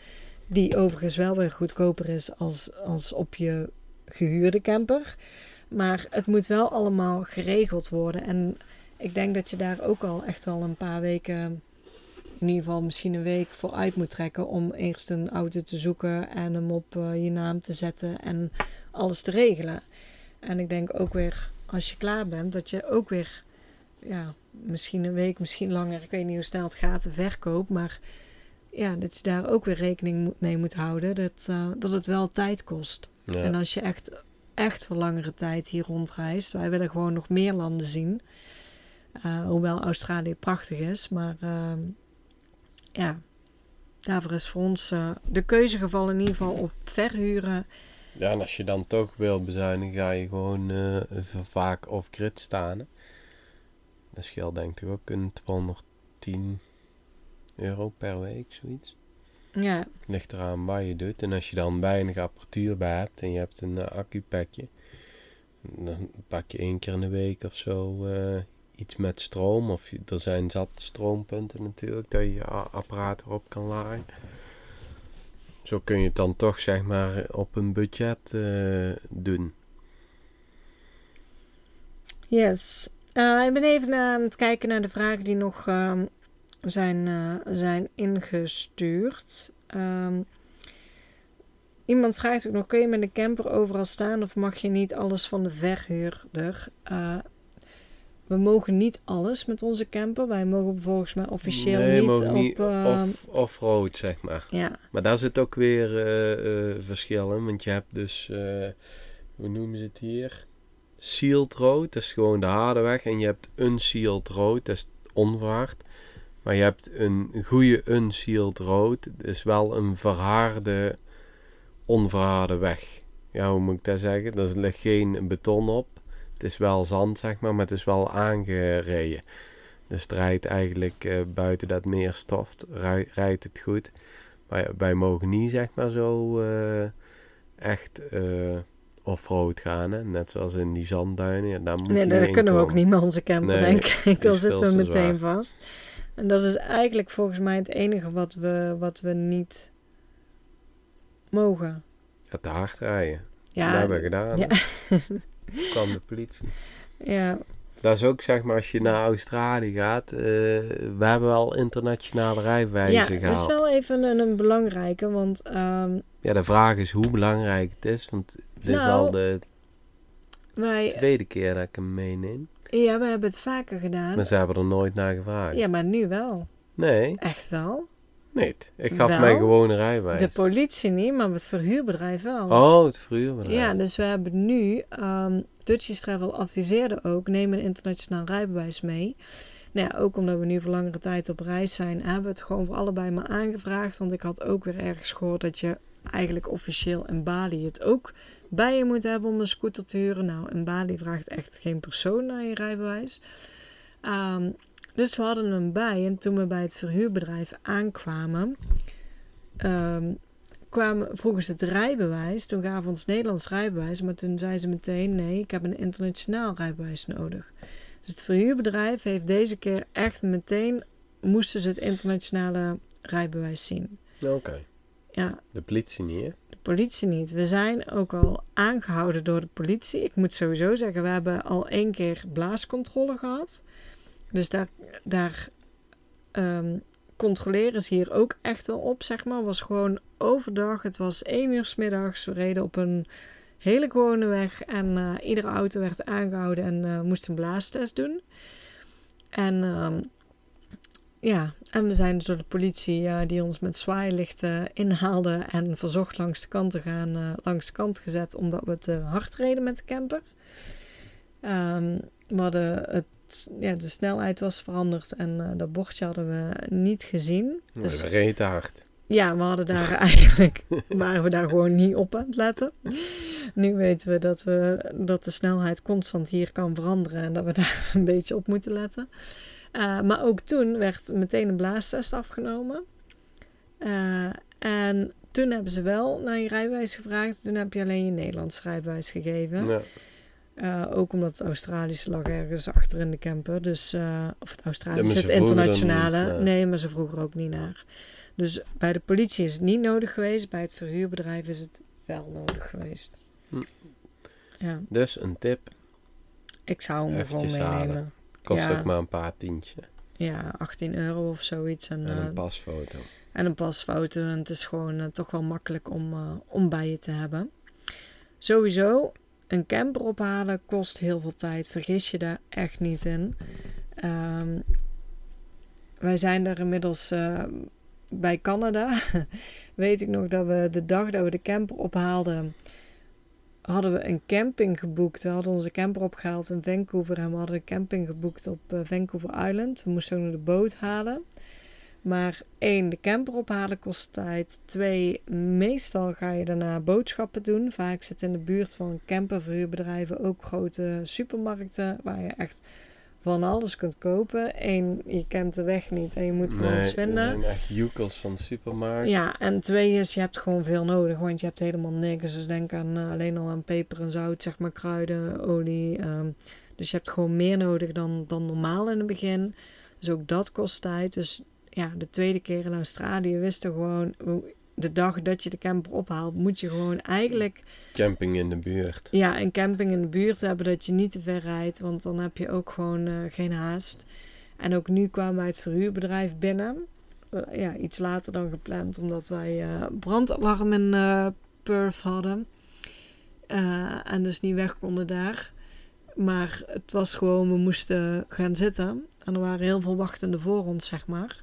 die overigens wel weer goedkoper is als, als op je gehuurde camper. maar het moet wel allemaal geregeld worden. En ik denk dat je daar ook al echt al een paar weken, in ieder geval misschien een week voor uit moet trekken. Om eerst een auto te zoeken en hem op eh, je naam te zetten en alles te regelen. En ik denk ook weer, als je klaar bent, dat je ook weer, ja, misschien een week, misschien langer, ik weet niet hoe snel het gaat, verkoop. Maar ja, dat je daar ook weer rekening mee moet houden. Dat, eh, dat het wel tijd kost. Ja. En als je echt, echt voor langere tijd hier rondreist, wij willen gewoon nog meer landen zien. Uh, hoewel Australië prachtig is, maar uh, ja, daarvoor is voor ons uh, de keuze gevallen in ieder geval op verhuren. Ja, en als je dan toch wil bezuinigen, ga je gewoon vaak off-grid staan. Hè? Dat scheelt denk ik ook een 210 euro per week, zoiets. Ja. Ligt eraan waar je doet. En als je dan weinig apparatuur bij hebt en je hebt een uh, accupakje, dan pak je één keer in de week of zo uh, iets met stroom. Of je, er zijn zat stroompunten natuurlijk, dat je je apparaat erop kan laden. Zo kun je het dan toch zeg maar op een budget uh, doen. Yes. Uh, ik ben even aan het kijken naar de vragen die nog uh, zijn, uh, zijn ingestuurd. Um, iemand vraagt ook nog: kun je met een camper overal staan of mag je niet alles van de verhuurder? Uh, we mogen niet alles met onze camper. Wij mogen volgens mij officieel nee, niet op... niet uh, off, off-road, zeg maar. Ja. Maar daar zit ook weer uh, uh, verschillen. Want je hebt dus, hoe noemen ze het hier? Sealed road, dat is gewoon de harde weg. En je hebt unsealed road, dat is onverhard. Maar je hebt een goede unsealed road, dus wel een verharde, onverharde weg. Ja, hoe moet ik dat zeggen? Er ligt geen beton op. Het is wel zand, zeg maar, maar het is wel aangereden. Dus het rijdt eigenlijk uh, buiten dat meer stoft, rij, rijdt het goed. Maar wij mogen niet, zeg maar, zo uh, echt uh, off-road gaan. Hè? Net zoals in die zandduinen. Ja, daar moet nee, daar kunnen we ook niet met onze camper, nee, denk ik. Dan zitten we meteen zwaar. vast. En dat is eigenlijk volgens mij het enige wat we, wat we niet mogen. Ja, te hard rijden. Ja, dat hebben we gedaan. Ja. kwam de politie. Ja. Dat is ook zeg maar als je naar Australië gaat. Uh, we hebben wel internationale rijbewijzen ja, gehaald. dat is wel even een, een belangrijke, want... Um, ja, de vraag is hoe belangrijk het is, want dit nou, is al de wij, tweede keer dat ik hem meeneem. Ja, we hebben het vaker gedaan. Maar ze hebben er nooit naar gevraagd. Ja, maar nu wel. Nee. Echt wel? Nee, ik gaf wel, mij gewoon een rijbewijs. De politie niet, maar het verhuurbedrijf wel. Oh, het verhuurbedrijf. Ja, dus we hebben nu... Um, Dutchies Travel adviseerde ook... neem een internationaal rijbewijs mee. Nou ja, ook omdat we nu voor langere tijd op reis zijn... hebben we het gewoon voor allebei maar aangevraagd. Want ik had ook weer ergens gehoord dat je eigenlijk officieel in Bali het ook bij je moet hebben om een scooter te huren. Nou, in Bali vraagt echt geen persoon naar je rijbewijs. Um, dus we hadden hem bij. En toen we bij het verhuurbedrijf aankwamen, um, kwamen volgens het rijbewijs, toen gaven we ons Nederlands rijbewijs, maar toen zei ze meteen: nee, ik heb een internationaal rijbewijs nodig. Dus het verhuurbedrijf heeft deze keer echt meteen, moesten ze het internationale rijbewijs zien. Oké. Okay. Ja. De politie niet, hè? Politie niet. We zijn ook al aangehouden door de politie. Ik moet sowieso zeggen, we hebben al één keer blaascontrole gehad. Dus daar, daar um, controleren ze hier ook echt wel op, zeg maar. Het was gewoon overdag. Het was één uur s middags. We reden op een hele gewone weg. En uh, iedere auto werd aangehouden en uh, moest een blaastest doen. En um, ja, en we zijn dus door de politie uh, die ons met zwaailichten inhaalde en verzocht langs de kant te gaan, uh, langs de kant gezet omdat we te hard reden met de camper. Um, we hadden het, ja, de snelheid was veranderd en uh, dat bordje hadden we niet gezien. Dus, we reden hard. Ja, we hadden daar eigenlijk, waren we daar gewoon niet op aan het letten. Nu weten we dat, we dat de snelheid constant hier kan veranderen en dat we daar een beetje op moeten letten. Uh, maar ook toen werd meteen een blaastest afgenomen. Uh, en toen hebben ze wel naar je rijbewijs gevraagd. Toen heb je alleen je Nederlands rijbewijs gegeven. Ja. Uh, ook omdat het Australische lag ergens achter in de camper. Dus, of het Australische, Ja, het er internationale. Nee, maar ze vroegen er ook niet naar. Dus bij de politie is het niet nodig geweest. Bij het verhuurbedrijf is het wel nodig geweest. Hm. Ja, Dus een tip, ik zou hem gewoon Eventjes halen. Kost Ja. ook maar een paar tientje. Ja, 18 euro of zoiets. En, En eh, een pasfoto. en een pasfoto. En het is gewoon eh, toch wel makkelijk om, eh, om bij je te hebben. Sowieso, een camper ophalen kost heel veel tijd. Vergis je daar echt niet in. Ehm, wij zijn er inmiddels eh, bij Canada. Weet ik nog dat we de dag dat we de camper ophaalden, hadden we een camping geboekt. We hadden onze camper opgehaald in Vancouver en we hadden een camping geboekt op eh, Vancouver Island. We moesten ook de boot halen. Maar één, de camper ophalen kost tijd. Twee, meestal ga je daarna boodschappen doen. Vaak zit in de buurt van camperverhuurbedrijven ook grote supermarkten waar je echt van alles kunt kopen. Eén, je kent de weg niet en je moet van alles er vinden. zijn echt joekels van de supermarkt. Ja, en twee is, je hebt gewoon veel nodig, want je hebt helemaal niks. Dus denk aan eh, alleen al aan peper en zout, zeg maar, kruiden, olie. ehm. dus je hebt gewoon meer nodig dan, dan normaal in het begin. Dus ook dat kost tijd. Dus ja, de tweede keer in Australië wisten we gewoon, hoe- de dag dat je de camper ophaalt, moet je gewoon eigenlijk Camping in de buurt. ja, een camping in de buurt hebben dat je niet te ver rijdt, want dan heb je ook gewoon eh, geen haast. En ook nu kwamen wij het verhuurbedrijf binnen. Eh, ja, iets later dan gepland, omdat wij eh, brandalarm in Perth hadden. En dus niet weg konden daar. Maar het was gewoon, we moesten gaan zitten. En er waren heel veel wachtenden voor ons, zeg maar.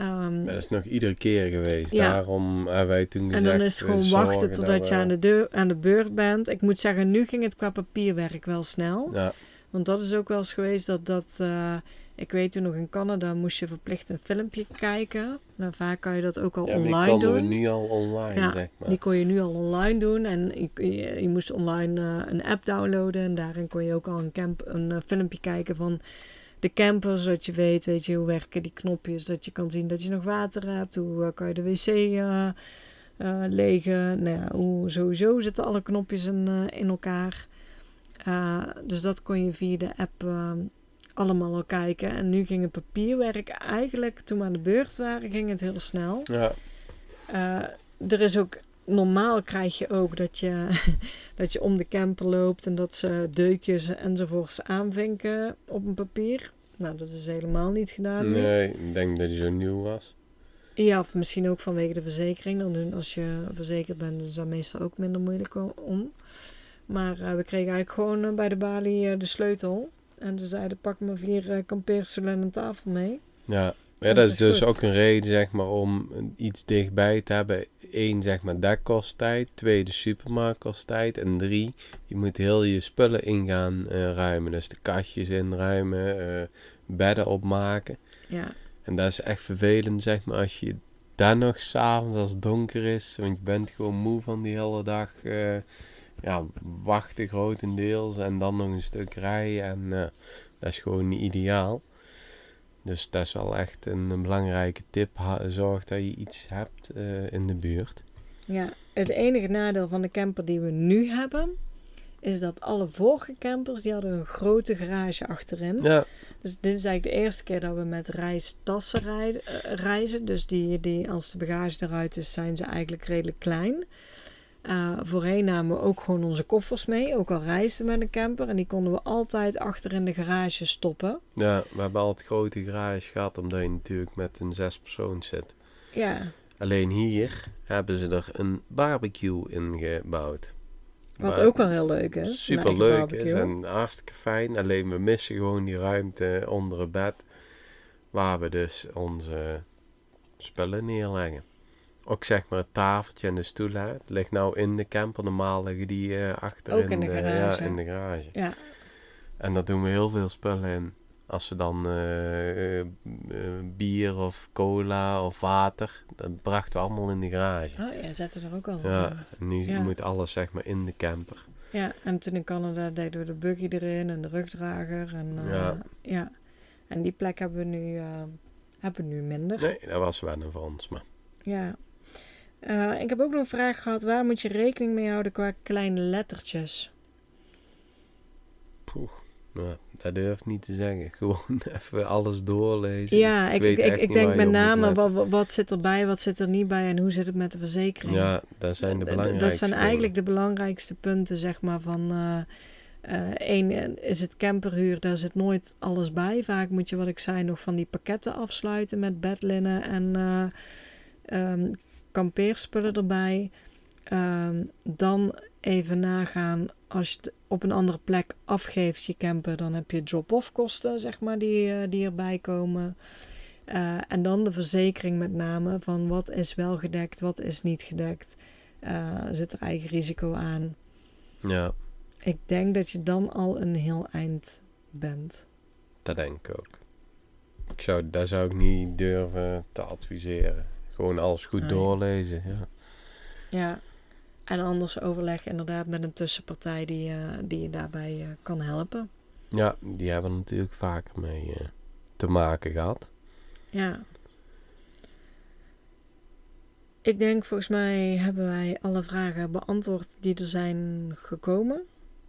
Ehm, dat is nog iedere keer geweest. Ja. Daarom hebben wij toen en gezegd... dan is het gewoon wachten dat totdat je aan de, deur, aan de beurt bent. Ik moet zeggen, nu ging het qua papierwerk wel snel. Ja, Want dat is ook wel eens geweest dat dat. eh, ik weet toen nog in Canada moest je verplicht een filmpje kijken. Nou, vaak kan je dat ook al ja maar die online konden we doen. nu al online, Ja, zeg maar. Die kon je nu al online doen. En je, je, je moest online eh, een app downloaden. En daarin kon je ook al een, camp, een eh, filmpje kijken van de camper. Zodat je weet, weet je, hoe werken die knopjes. Dat je kan zien dat je nog water hebt. Hoe eh, kan je de wc eh, legen. Nou ja, hoe sowieso zitten alle knopjes in, in elkaar. Dus dat kon je via de app allemaal al kijken. En nu ging het papierwerk eigenlijk, toen we aan de beurt waren, ging het heel snel. Ja, er is ook, normaal krijg je ook dat je, dat je om de camper loopt en dat ze deukjes enzovoorts aanvinken op een papier. Nou, dat is helemaal niet gedaan. nu. nee, ik denk dat hij zo nieuw was. Ja, of misschien ook vanwege de verzekering. Dan als je verzekerd bent, is dat meestal ook minder moeilijk om. Maar eh, we kregen eigenlijk gewoon eh, bij de balie eh, de sleutel. En ze zeiden, pak maar vier kampeerstoelen en een tafel mee. Ja, ja Dat dat is is dus goed. ook een reden, zeg maar, om iets dichtbij te hebben. Eén, zeg maar, dat kost tijd. Twee, de supermarkt kost tijd. En drie, je moet heel je spullen in gaan eh, ruimen. Dus de kastjes inruimen, eh, bedden opmaken. Ja, En dat is echt vervelend, zeg maar, als je dan nog s'avonds als het donker is. Want je bent gewoon moe van die hele dag. eh, ja, wachten grotendeels. En dan nog een stuk rijden. En dat is gewoon niet ideaal. Dus dat is wel echt een, een belangrijke tip. Ha- zorg dat je iets hebt eh, in de buurt. ja, het enige nadeel van de camper die we nu hebben... is dat alle vorige campers, die hadden een grote garage achterin. Ja, Dus dit is eigenlijk de eerste keer dat we met reistassen rijden, eh, reizen. Dus die, die, als de bagage eruit is, zijn ze eigenlijk redelijk klein. Eh, voorheen namen we ook gewoon onze koffers mee, ook al reisden we met een camper. En die konden we altijd achter in de garage stoppen. ja, we hebben altijd grote garage gehad. Omdat je natuurlijk met een zes persoon zit. Ja, Alleen hier hebben ze er een barbecue in gebouwd. wat Maar- ook wel heel leuk is. Super leuk is en hartstikke fijn. Alleen we missen gewoon die ruimte onder het bed. Waar we dus onze spullen neerleggen. Ook zeg maar het tafeltje en de stoelen. Het ligt nou in de camper. Normaal liggen die eh, achter Ook in de garage. Ja, in de garage. Ja. En daar doen we heel veel spullen in. Als we dan eh, eh, bier of cola of water. Dat brachten we allemaal in de garage. Oh ja, zetten er ook altijd Ja, in. nu Ja. moet alles zeg maar in de camper. Ja, en toen in Canada deden we de buggy erin en de rugdrager. En, Ja. ja. En die plek hebben we nu, hebben we nu minder. Nee, dat was wennen voor ons. Maar Ja. Eh, ik heb ook nog een vraag gehad. Waar moet je rekening mee houden qua kleine lettertjes? poeh. Nou, dat durf ik niet te zeggen. Gewoon even alles doorlezen. Ja, ik, ik, ik denk met name wat, wat- zit erbij, wat zit er niet bij en hoe zit het met de verzekering. Ja, dat zijn de d- belangrijkste Dat zijn eigenlijk de belangrijkste punten, zeg maar, van... Eén is het camperhuur, daar zit nooit alles bij. Vaak moet je, wat ik zei, nog van die pakketten afsluiten met bedlinnen en eh ehm, kampeerspullen erbij. Ehm, dan even nagaan, als je het op een andere plek afgeeft, je camper, dan heb je drop-off kosten, zeg maar, die, eh, die erbij komen. Eh, en dan de verzekering met name van wat is wel gedekt, wat is niet gedekt. Eh, zit er eigen risico aan. Ja, Ik denk dat je dan al een heel eind bent. dat denk ik ook. Ik zou, dat zou ik niet durven te adviseren. Gewoon alles goed Nee. doorlezen. Ja. Ja. En anders overleg inderdaad met een tussenpartij die, eh, die je daarbij eh, kan helpen. ja, die hebben natuurlijk vaker mee eh, te maken gehad. Ja. Ik denk volgens mij hebben wij alle vragen beantwoord die er zijn gekomen.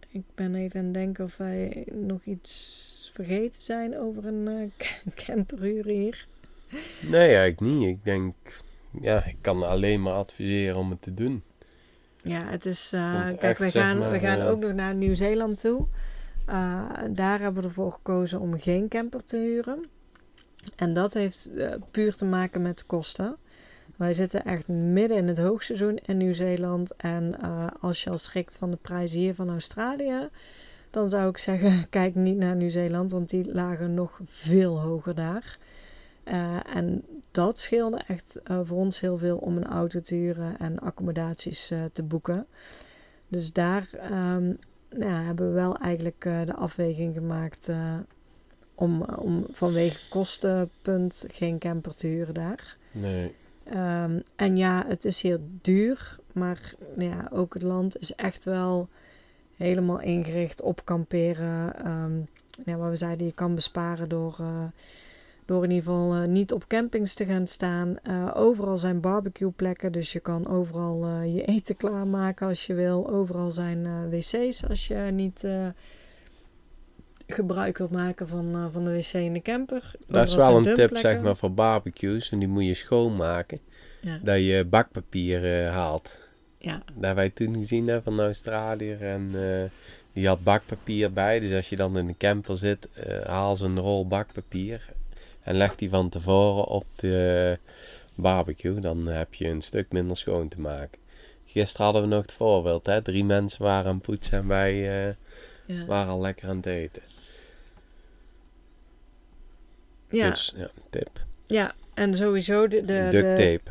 Ik ben even aan het denken of wij nog iets vergeten zijn over een eh, camperhuur hier. Nee, eigenlijk niet. Ik denk, ja, ik kan alleen maar adviseren om het te doen. Ja, het is. eh, het kijk, we gaan, maar, we gaan eh, ook nog naar Nieuw-Zeeland toe. Eh, daar hebben we ervoor gekozen om geen camper te huren. En dat heeft puur te maken met de kosten. Wij zitten echt midden in het hoogseizoen in Nieuw-Zeeland. En als je al schrikt van de prijzen hier van Australië, dan zou ik zeggen: kijk niet naar Nieuw-Zeeland, want die lagen nog veel hoger daar. Eh, en dat scheelde echt eh, voor ons heel veel om een auto te huren en accommodaties eh, te boeken. Dus daar ehm, nou ja, hebben we wel eigenlijk de afweging gemaakt om, om vanwege kostenpunt geen camper te huren daar. Nee. Ehm, en ja, het is hier duur, maar nou ja, ook het land is echt wel helemaal ingericht op kamperen. Ehm, ja, waar we zeiden, je kan besparen door, door in ieder geval eh, niet op campings te gaan staan. Eh, overal zijn barbecueplekken, dus je kan overal eh, je eten klaarmaken als je wil. Overal zijn wc's als je niet gebruik wilt maken van, van de wc in de camper. Dat is wel een tip, zeg maar, voor barbecues. En die moet je schoonmaken. Ja. Dat je bakpapier haalt. Ja, Dat hebben wij toen gezien hè, van Australië. En die had bakpapier bij. Dus als je dan in de camper zit, haal ze een rol bakpapier. En leg die van tevoren op de barbecue. Dan heb je een stuk minder schoon te maken. Gisteren hadden we nog het voorbeeld. Hè? Drie mensen waren aan het poetsen en wij eh, ja. waren al lekker aan het eten. ja. Dus ja, tip. Ja, en sowieso de... de Duct tape.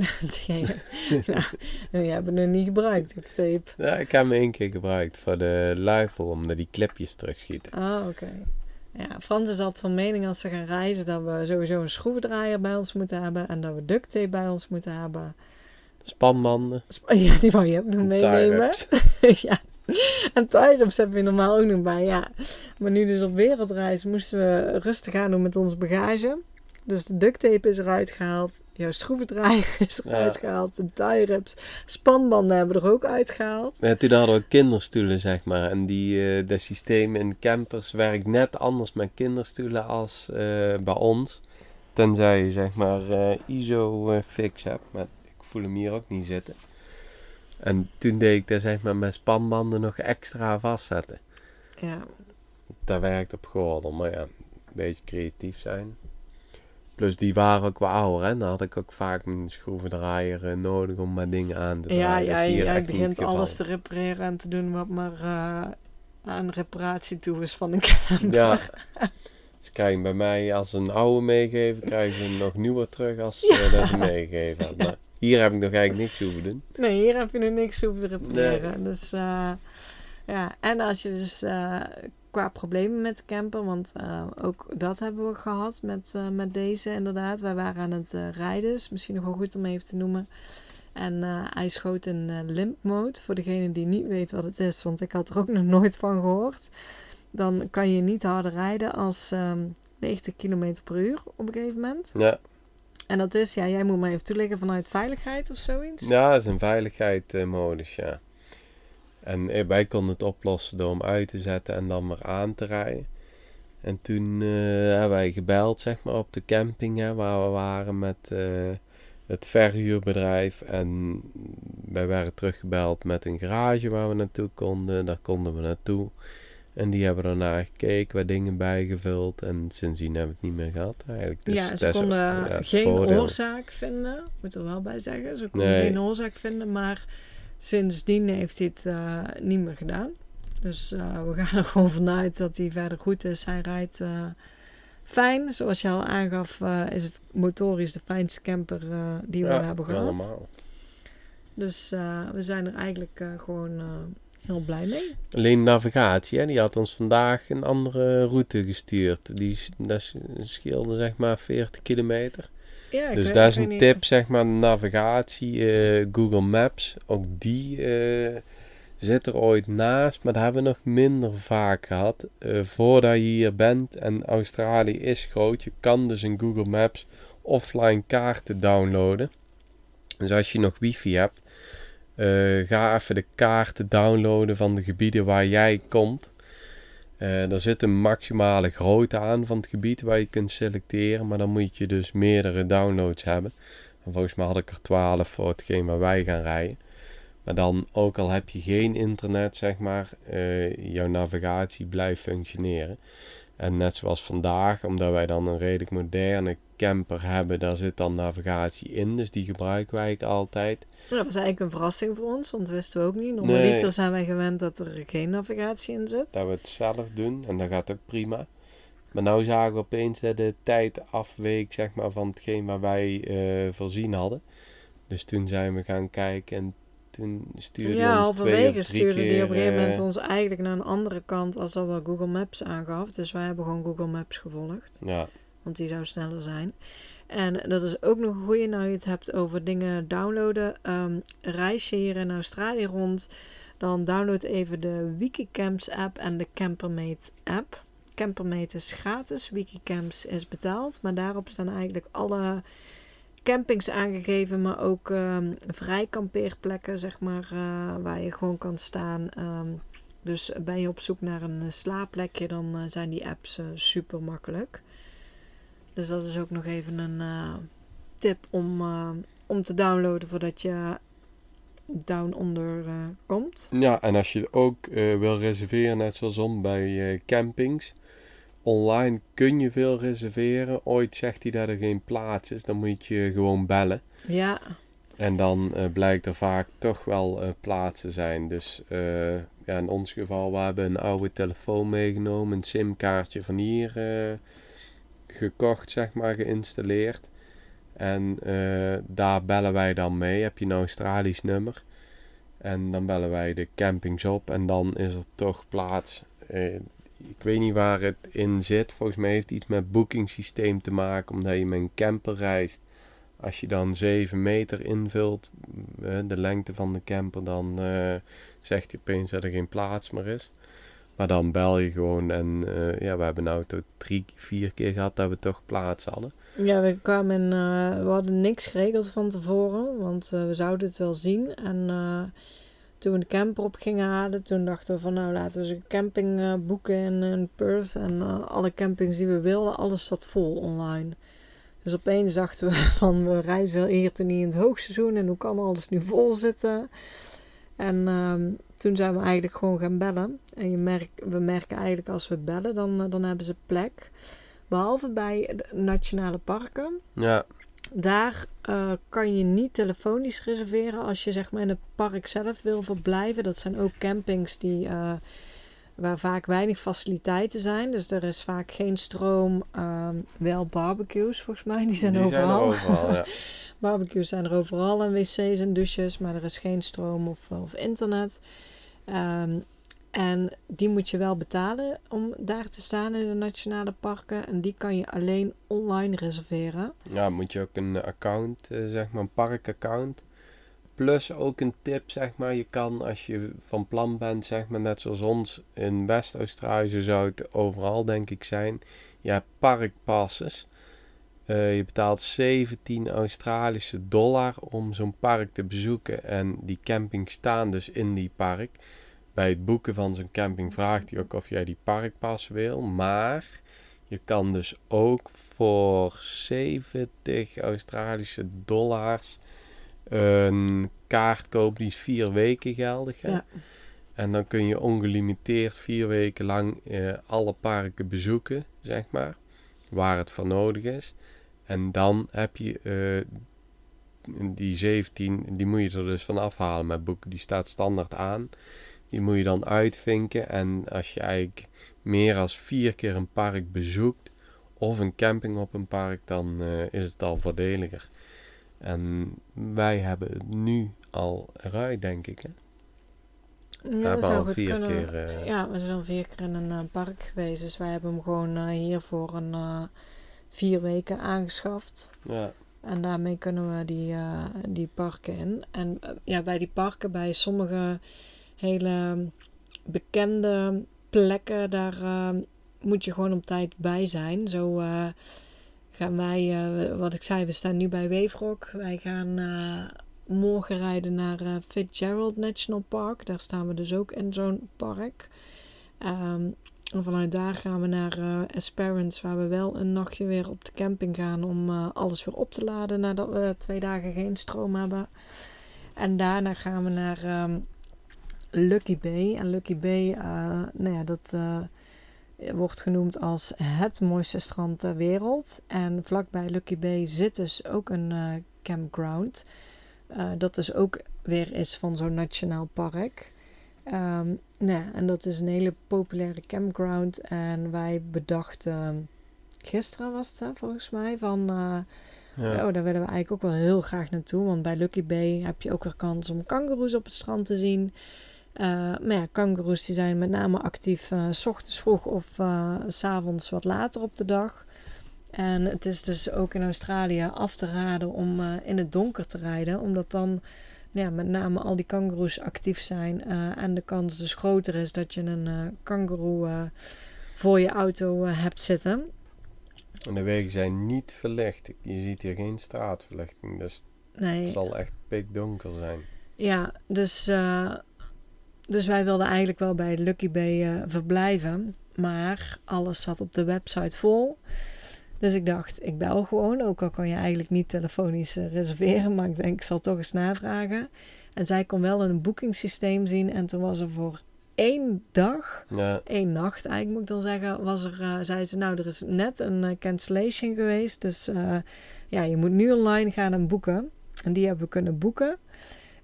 Nou, die hebben we nog niet gebruikt, duct tape. Ja, ik heb hem één keer gebruikt voor de luifel, omdat die clipjes terugschieten. Ah, oké. Ja, Frans is altijd van mening als we gaan reizen dat we sowieso een schroevendraaier bij ons moeten hebben en dat we duct tape bij ons moeten hebben. Spanbanden, Sp- Ja, die wou je ook nog meenemen. ja. En tie-ups hebben we normaal ook nog bij, ja. Maar nu dus op wereldreis moesten we rustig aan doen met onze bagage. Dus de duct tape is eruit gehaald. Jouw schroevendraaier is eruit Ja. gehaald. De tie-ups. Spanbanden hebben we er ook uitgehaald. Ja, toen hadden we kinderstoelen, zeg maar. En die, eh dat systeem in campers werkt net anders met kinderstoelen als eh, bij ons. Tenzij je, zeg maar, eh, ISO-fix hebt. Maar ik voel hem hier ook niet zitten. En toen deed ik dat, zeg maar, met spanbanden nog extra vastzetten. Ja, Dat werkt op gordel, maar ja, een beetje creatief zijn. Plus die waren ook wel ouder, hè. Dan had ik ook vaak mijn schroevendraaier eh, nodig om mijn dingen aan te draaien. ja, ja jij echt niet begint alles te repareren en te doen wat maar eh, aan reparatie toe is van een camper. Ja. Ze krijgen bij mij, als een oude meegeven, krijgen ze een nog nieuwer terug als eh, dat ze meegeven. hebben. Maar hier heb ik nog eigenlijk niks hoeven doen. Nee, hier heb je er niks hoeven repareren. Dus eh, ja, en als je dus qua problemen met camper, want eh, ook dat hebben we gehad met, eh, met deze inderdaad. Wij waren aan het eh, rijden, is misschien nog wel goed om even te noemen. En hij schoot in limp mode, voor degene die niet weet wat het is, want ik had er ook nog nooit van gehoord. Dan kan je niet harder rijden als ehm 90 km per uur op een gegeven moment. Ja, En dat is, ja, jij moet me even toeleggen vanuit veiligheid of zoiets. ja dat is een veiligheidsmodus, ja. En eh, wij konden het oplossen door hem uit te zetten en dan maar aan te rijden. En toen eh, hebben wij gebeld, zeg maar, op de camping hè, waar we waren met eh, het verhuurbedrijf. En wij werden teruggebeld met een garage waar we naartoe konden. Daar konden we naartoe. En die hebben daarna gekeken, wat dingen bijgevuld. En sindsdien hebben we het niet meer gehad eigenlijk. Dus ja, ze konden ja, geen voordeel. oorzaak vinden. Moet er wel bij zeggen. Ze konden Nee. geen oorzaak vinden. Maar sindsdien heeft hij het eh, niet meer gedaan. Dus eh, we gaan er gewoon vanuit dat hij verder goed is. Hij rijdt eh, fijn. Zoals je al aangaf, is het motorisch de fijnste camper die we hebben gehad. allemaal. Dus we zijn er eigenlijk gewoon heel blij mee. Alleen navigatie, hè, die had ons vandaag een andere route gestuurd. Die dat scheelde zeg maar 40 kilometer. Ja, dus dat is een niet- tip, zeg maar, navigatie, eh, Google Maps. Ook die eh, zit er ooit naast, maar dat hebben we nog minder vaak gehad. Eh, voordat je hier bent en Australië is groot, je kan dus in Google Maps offline kaarten downloaden. Dus als je nog wifi hebt, ga even de kaarten downloaden van de gebieden waar jij komt. Eh er zit een maximale grootte aan van het gebied waar je kunt selecteren, maar dan moet je dus meerdere downloads hebben. En volgens mij had ik er 12 voor hetgeen waar wij gaan rijden. Maar dan, ook al heb je geen internet, zeg maar, eh, jouw navigatie blijft functioneren. En net zoals vandaag, omdat wij dan een redelijk moderne camper hebben, daar zit dan navigatie in. Dus die gebruiken wij altijd. Ja, dat was eigenlijk een verrassing voor ons, want dat wisten we ook niet. Normaliter Nee. zijn wij gewend dat er geen navigatie in zit. Dat we het zelf doen en dat gaat ook prima. Maar nou zagen we opeens dat de tijd afweek zeg maar, van hetgeen waar wij eh, voorzien hadden. Dus toen zijn we gaan kijken en toen stuurde ja, ons twee halverwege drie stuurde keer... die op een gegeven moment eh, ons eigenlijk naar een andere kant als dat wel Google Maps aangaf. Dus wij hebben gewoon Google Maps gevolgd, ja, want die zou sneller zijn. En dat is ook nog een goeie, nou je het hebt over dingen downloaden. Ehm, reis je hier in Australië rond, dan download even de Wikicamps app en de Campermate app. Campermate is gratis, Wikicamps is betaald. Maar daarop staan eigenlijk alle campings aangegeven, maar ook ehm vrij kampeerplekken, zeg maar, eh, waar je gewoon kan staan. Ehm, dus ben je op zoek naar een eh, slaapplekje, dan eh, zijn die apps super makkelijk. Dus dat is ook nog even een tip om, om te downloaden voordat je down onder komt. ja, en als je ook wil reserveren, net zoals om bij campings. Online kun je veel reserveren. Ooit zegt hij dat er geen plaats is, dan moet je gewoon bellen. Ja, En dan eh, blijkt er vaak toch wel eh, plaatsen zijn. Dus eh, ja, in ons geval, we hebben een oude telefoon meegenomen, een simkaartje van hier gekocht, zeg maar, geïnstalleerd. En daar bellen wij dan mee. Heb je een Australisch nummer? En dan bellen wij de campings op en dan is er toch plaats. Ik weet niet waar het in zit. Volgens mij heeft het iets met boekingssysteem te maken, omdat je met een camper reist. Als je dan 7 meter invult, eh, de lengte van de camper, dan eh, zegt hij opeens dat er geen plaats meer is. Maar dan bel je gewoon en eh, ja, we hebben nou tot drie, vier keer gehad dat we toch plaats hadden. Ja, we kwamen in, we hadden niks geregeld van tevoren, want we zouden het wel zien. En toen we de camper op gingen halen, toen dachten we van nou laten we eens een camping eh, boeken in, in Perth. En eh, alle campings die we wilden, alles zat vol online. Dus opeens dachten we van we reizen hier toen niet in het hoogseizoen en hoe kan alles nu vol zitten? En ehm, toen zijn we eigenlijk gewoon gaan bellen. En je merkt, we merken eigenlijk als we bellen, dan, eh, dan hebben ze plek. Behalve bij nationale parken. Ja, Daar eh, kan je niet telefonisch reserveren als je zeg maar in het park zelf wil verblijven. Dat zijn ook campings die, eh, waar vaak weinig faciliteiten zijn. Dus er is vaak geen stroom. ehm, wel barbecues volgens mij, die zijn die overal. zijn er overal, ja. Barbecues zijn er overal en wc's en douches, maar er is geen stroom of, of internet. Ehm, en die moet je wel betalen om daar te staan in de nationale parken. En die kan je alleen online reserveren. Ja, moet je ook een account, eh, zeg maar, een parkaccount. Plus ook een tip, zeg maar, je kan als je van plan bent, zeg maar, net zoals ons in West-Australië, zo zou het overal denk ik zijn. Je hebt parkpasses. Eh, je betaalt 17 Australische dollar om zo'n park te bezoeken. En die campings staan dus in die park. Bij het boeken van zo'n camping vraagt hij ook of jij die parkpas wil. Maar je kan dus ook voor 70 Australische dollars een kaart kopen die is vier weken geldig. Hè? Ja. En dan kun je ongelimiteerd vier weken lang eh, alle parken bezoeken, zeg maar. Waar het voor nodig is. En dan heb je eh, die 17, die moet je er dus van afhalen met boeken. Die staat standaard aan. Die moet je dan uitvinken. En als je eigenlijk meer dan vier keer een park bezoekt, of een camping op een park, dan eh, is het al voordeliger. En wij hebben het nu al eruit, denk ik. Hè? We Ja, hebben zou al goed vier kunnen. keer. eh, Ja, we zijn al vier keer in een eh, park geweest. Dus wij hebben hem gewoon hier voor een vier weken aangeschaft. ja. En daarmee kunnen we die, die parken in. En ja, bij die parken, bij sommige hele bekende plekken, daar eh, moet je gewoon op tijd bij zijn. Zo eh, gaan wij, eh, wat ik zei, we staan nu bij Weefrock. Wij gaan eh, morgen rijden naar Fitzgerald National Park. Daar staan we dus ook in zo'n park. Ehm, en vanuit daar gaan we naar Esperance, waar we wel een nachtje weer op de camping gaan om alles weer op te laden nadat we twee dagen geen stroom hebben. En daarna gaan we naar ehm, Lucky Bay. En Lucky Bay, eh, nou ja, dat eh, wordt genoemd als het mooiste strand ter wereld. En vlakbij Lucky Bay zit dus ook een eh, campground. Dat dus ook weer is van zo'n nationaal park. Ehm, nou ja, en dat is een hele populaire campground. En wij bedachten, gisteren was het hè, volgens mij, van... Ja. Oh, daar willen we eigenlijk ook wel heel graag naartoe. Want bij Lucky Bay heb je ook weer kans om kangoeroes op het strand te zien. Eh, maar ja, kangoeroes die zijn met name actief eh, s ochtends vroeg of eh, s s'avonds wat later op de dag. En het is dus ook in Australië af te raden om in het donker te rijden. Omdat dan ja, met name al die kangoeroes actief zijn. en de kans dus groter is dat je een kangoeroe voor je auto hebt zitten. En de wegen zijn niet verlicht. Je ziet hier geen straatverlichting. Dus Nee. het zal echt pikdonker zijn. Ja, dus, dus wij wilden eigenlijk wel bij Lucky Bay eh, verblijven. Maar alles zat op de website vol. Dus ik dacht, ik bel gewoon. Ook al kan je eigenlijk niet telefonisch eh, reserveren. Maar ik denk, ik zal toch eens navragen. En zij kon wel een boekingssysteem zien. En toen was er voor één dag, Ja, één nacht eigenlijk moet ik dan zeggen, was er, eh, zei ze, nou er is net een cancellation geweest. Dus ja, je moet nu online gaan en boeken. En die hebben we kunnen boeken.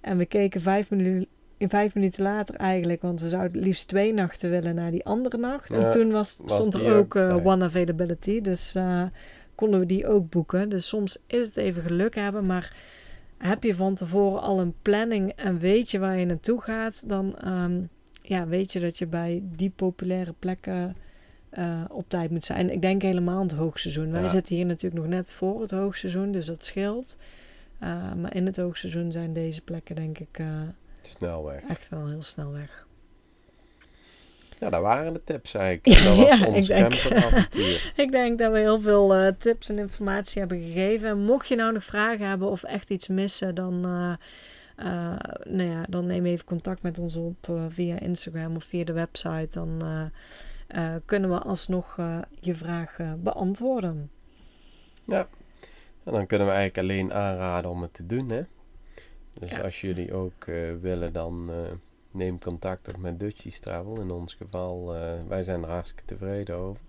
En we keken vijf minuten, in vijf minuten later eigenlijk, want we zouden liefst twee nachten willen naar die andere nacht. Ja, en toen was, was stond er ook eh, one availability, dus eh, konden we die ook boeken. Dus soms is het even geluk hebben, maar heb je van tevoren al een planning en weet je waar je naartoe gaat, dan ehm, ja, weet je dat je bij die populaire plekken eh, op tijd moet zijn. Ik denk helemaal in het hoogseizoen. Wij Ja. zitten hier natuurlijk nog net voor het hoogseizoen, dus dat scheelt. Maar in het hoogseizoen zijn deze plekken denk ik uh, snelweg. echt wel heel snel weg. Ja, dat waren de tips eigenlijk. Dat was Ja, ons ik denk- camperavontuur. ik denk dat we heel veel uh, tips en informatie hebben gegeven. Mocht je nou nog vragen hebben of echt iets missen, dan, nou ja, dan neem even contact met ons op via Instagram of via de website. Dan kunnen we alsnog je vraag beantwoorden. Ja. En dan kunnen we eigenlijk alleen aanraden om het te doen, hè. Dus Ja. als jullie ook uh, willen, dan uh, neem contact op met Dutchies Travel. In ons geval, uh, wij zijn er hartstikke tevreden over.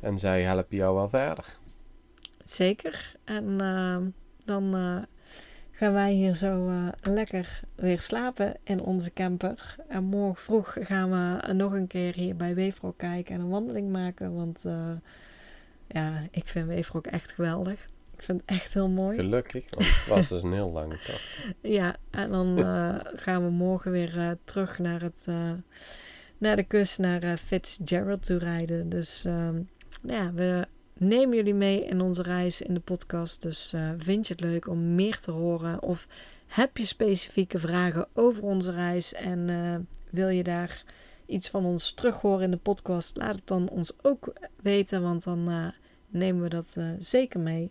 En zij helpen jou wel verder. Zeker. En dan gaan wij hier zo lekker weer slapen in onze camper. En morgen vroeg gaan we nog een keer hier bij Weefrok kijken en een wandeling maken. Want ja, ik vind Weefrok echt geweldig. Ik vind het echt heel mooi. Gelukkig, want het was dus een heel lange tocht. Ja, en dan uh, gaan we morgen weer uh, terug naar, het, uh, naar de kust, naar Fitzgerald toe rijden. Dus ja, we nemen jullie mee in onze reis in de podcast. Dus vind je het leuk om meer te horen? Of heb je specifieke vragen over onze reis en wil je daar iets van ons terug horen in de podcast? Laat het dan ons ook weten, want dan nemen we dat zeker mee.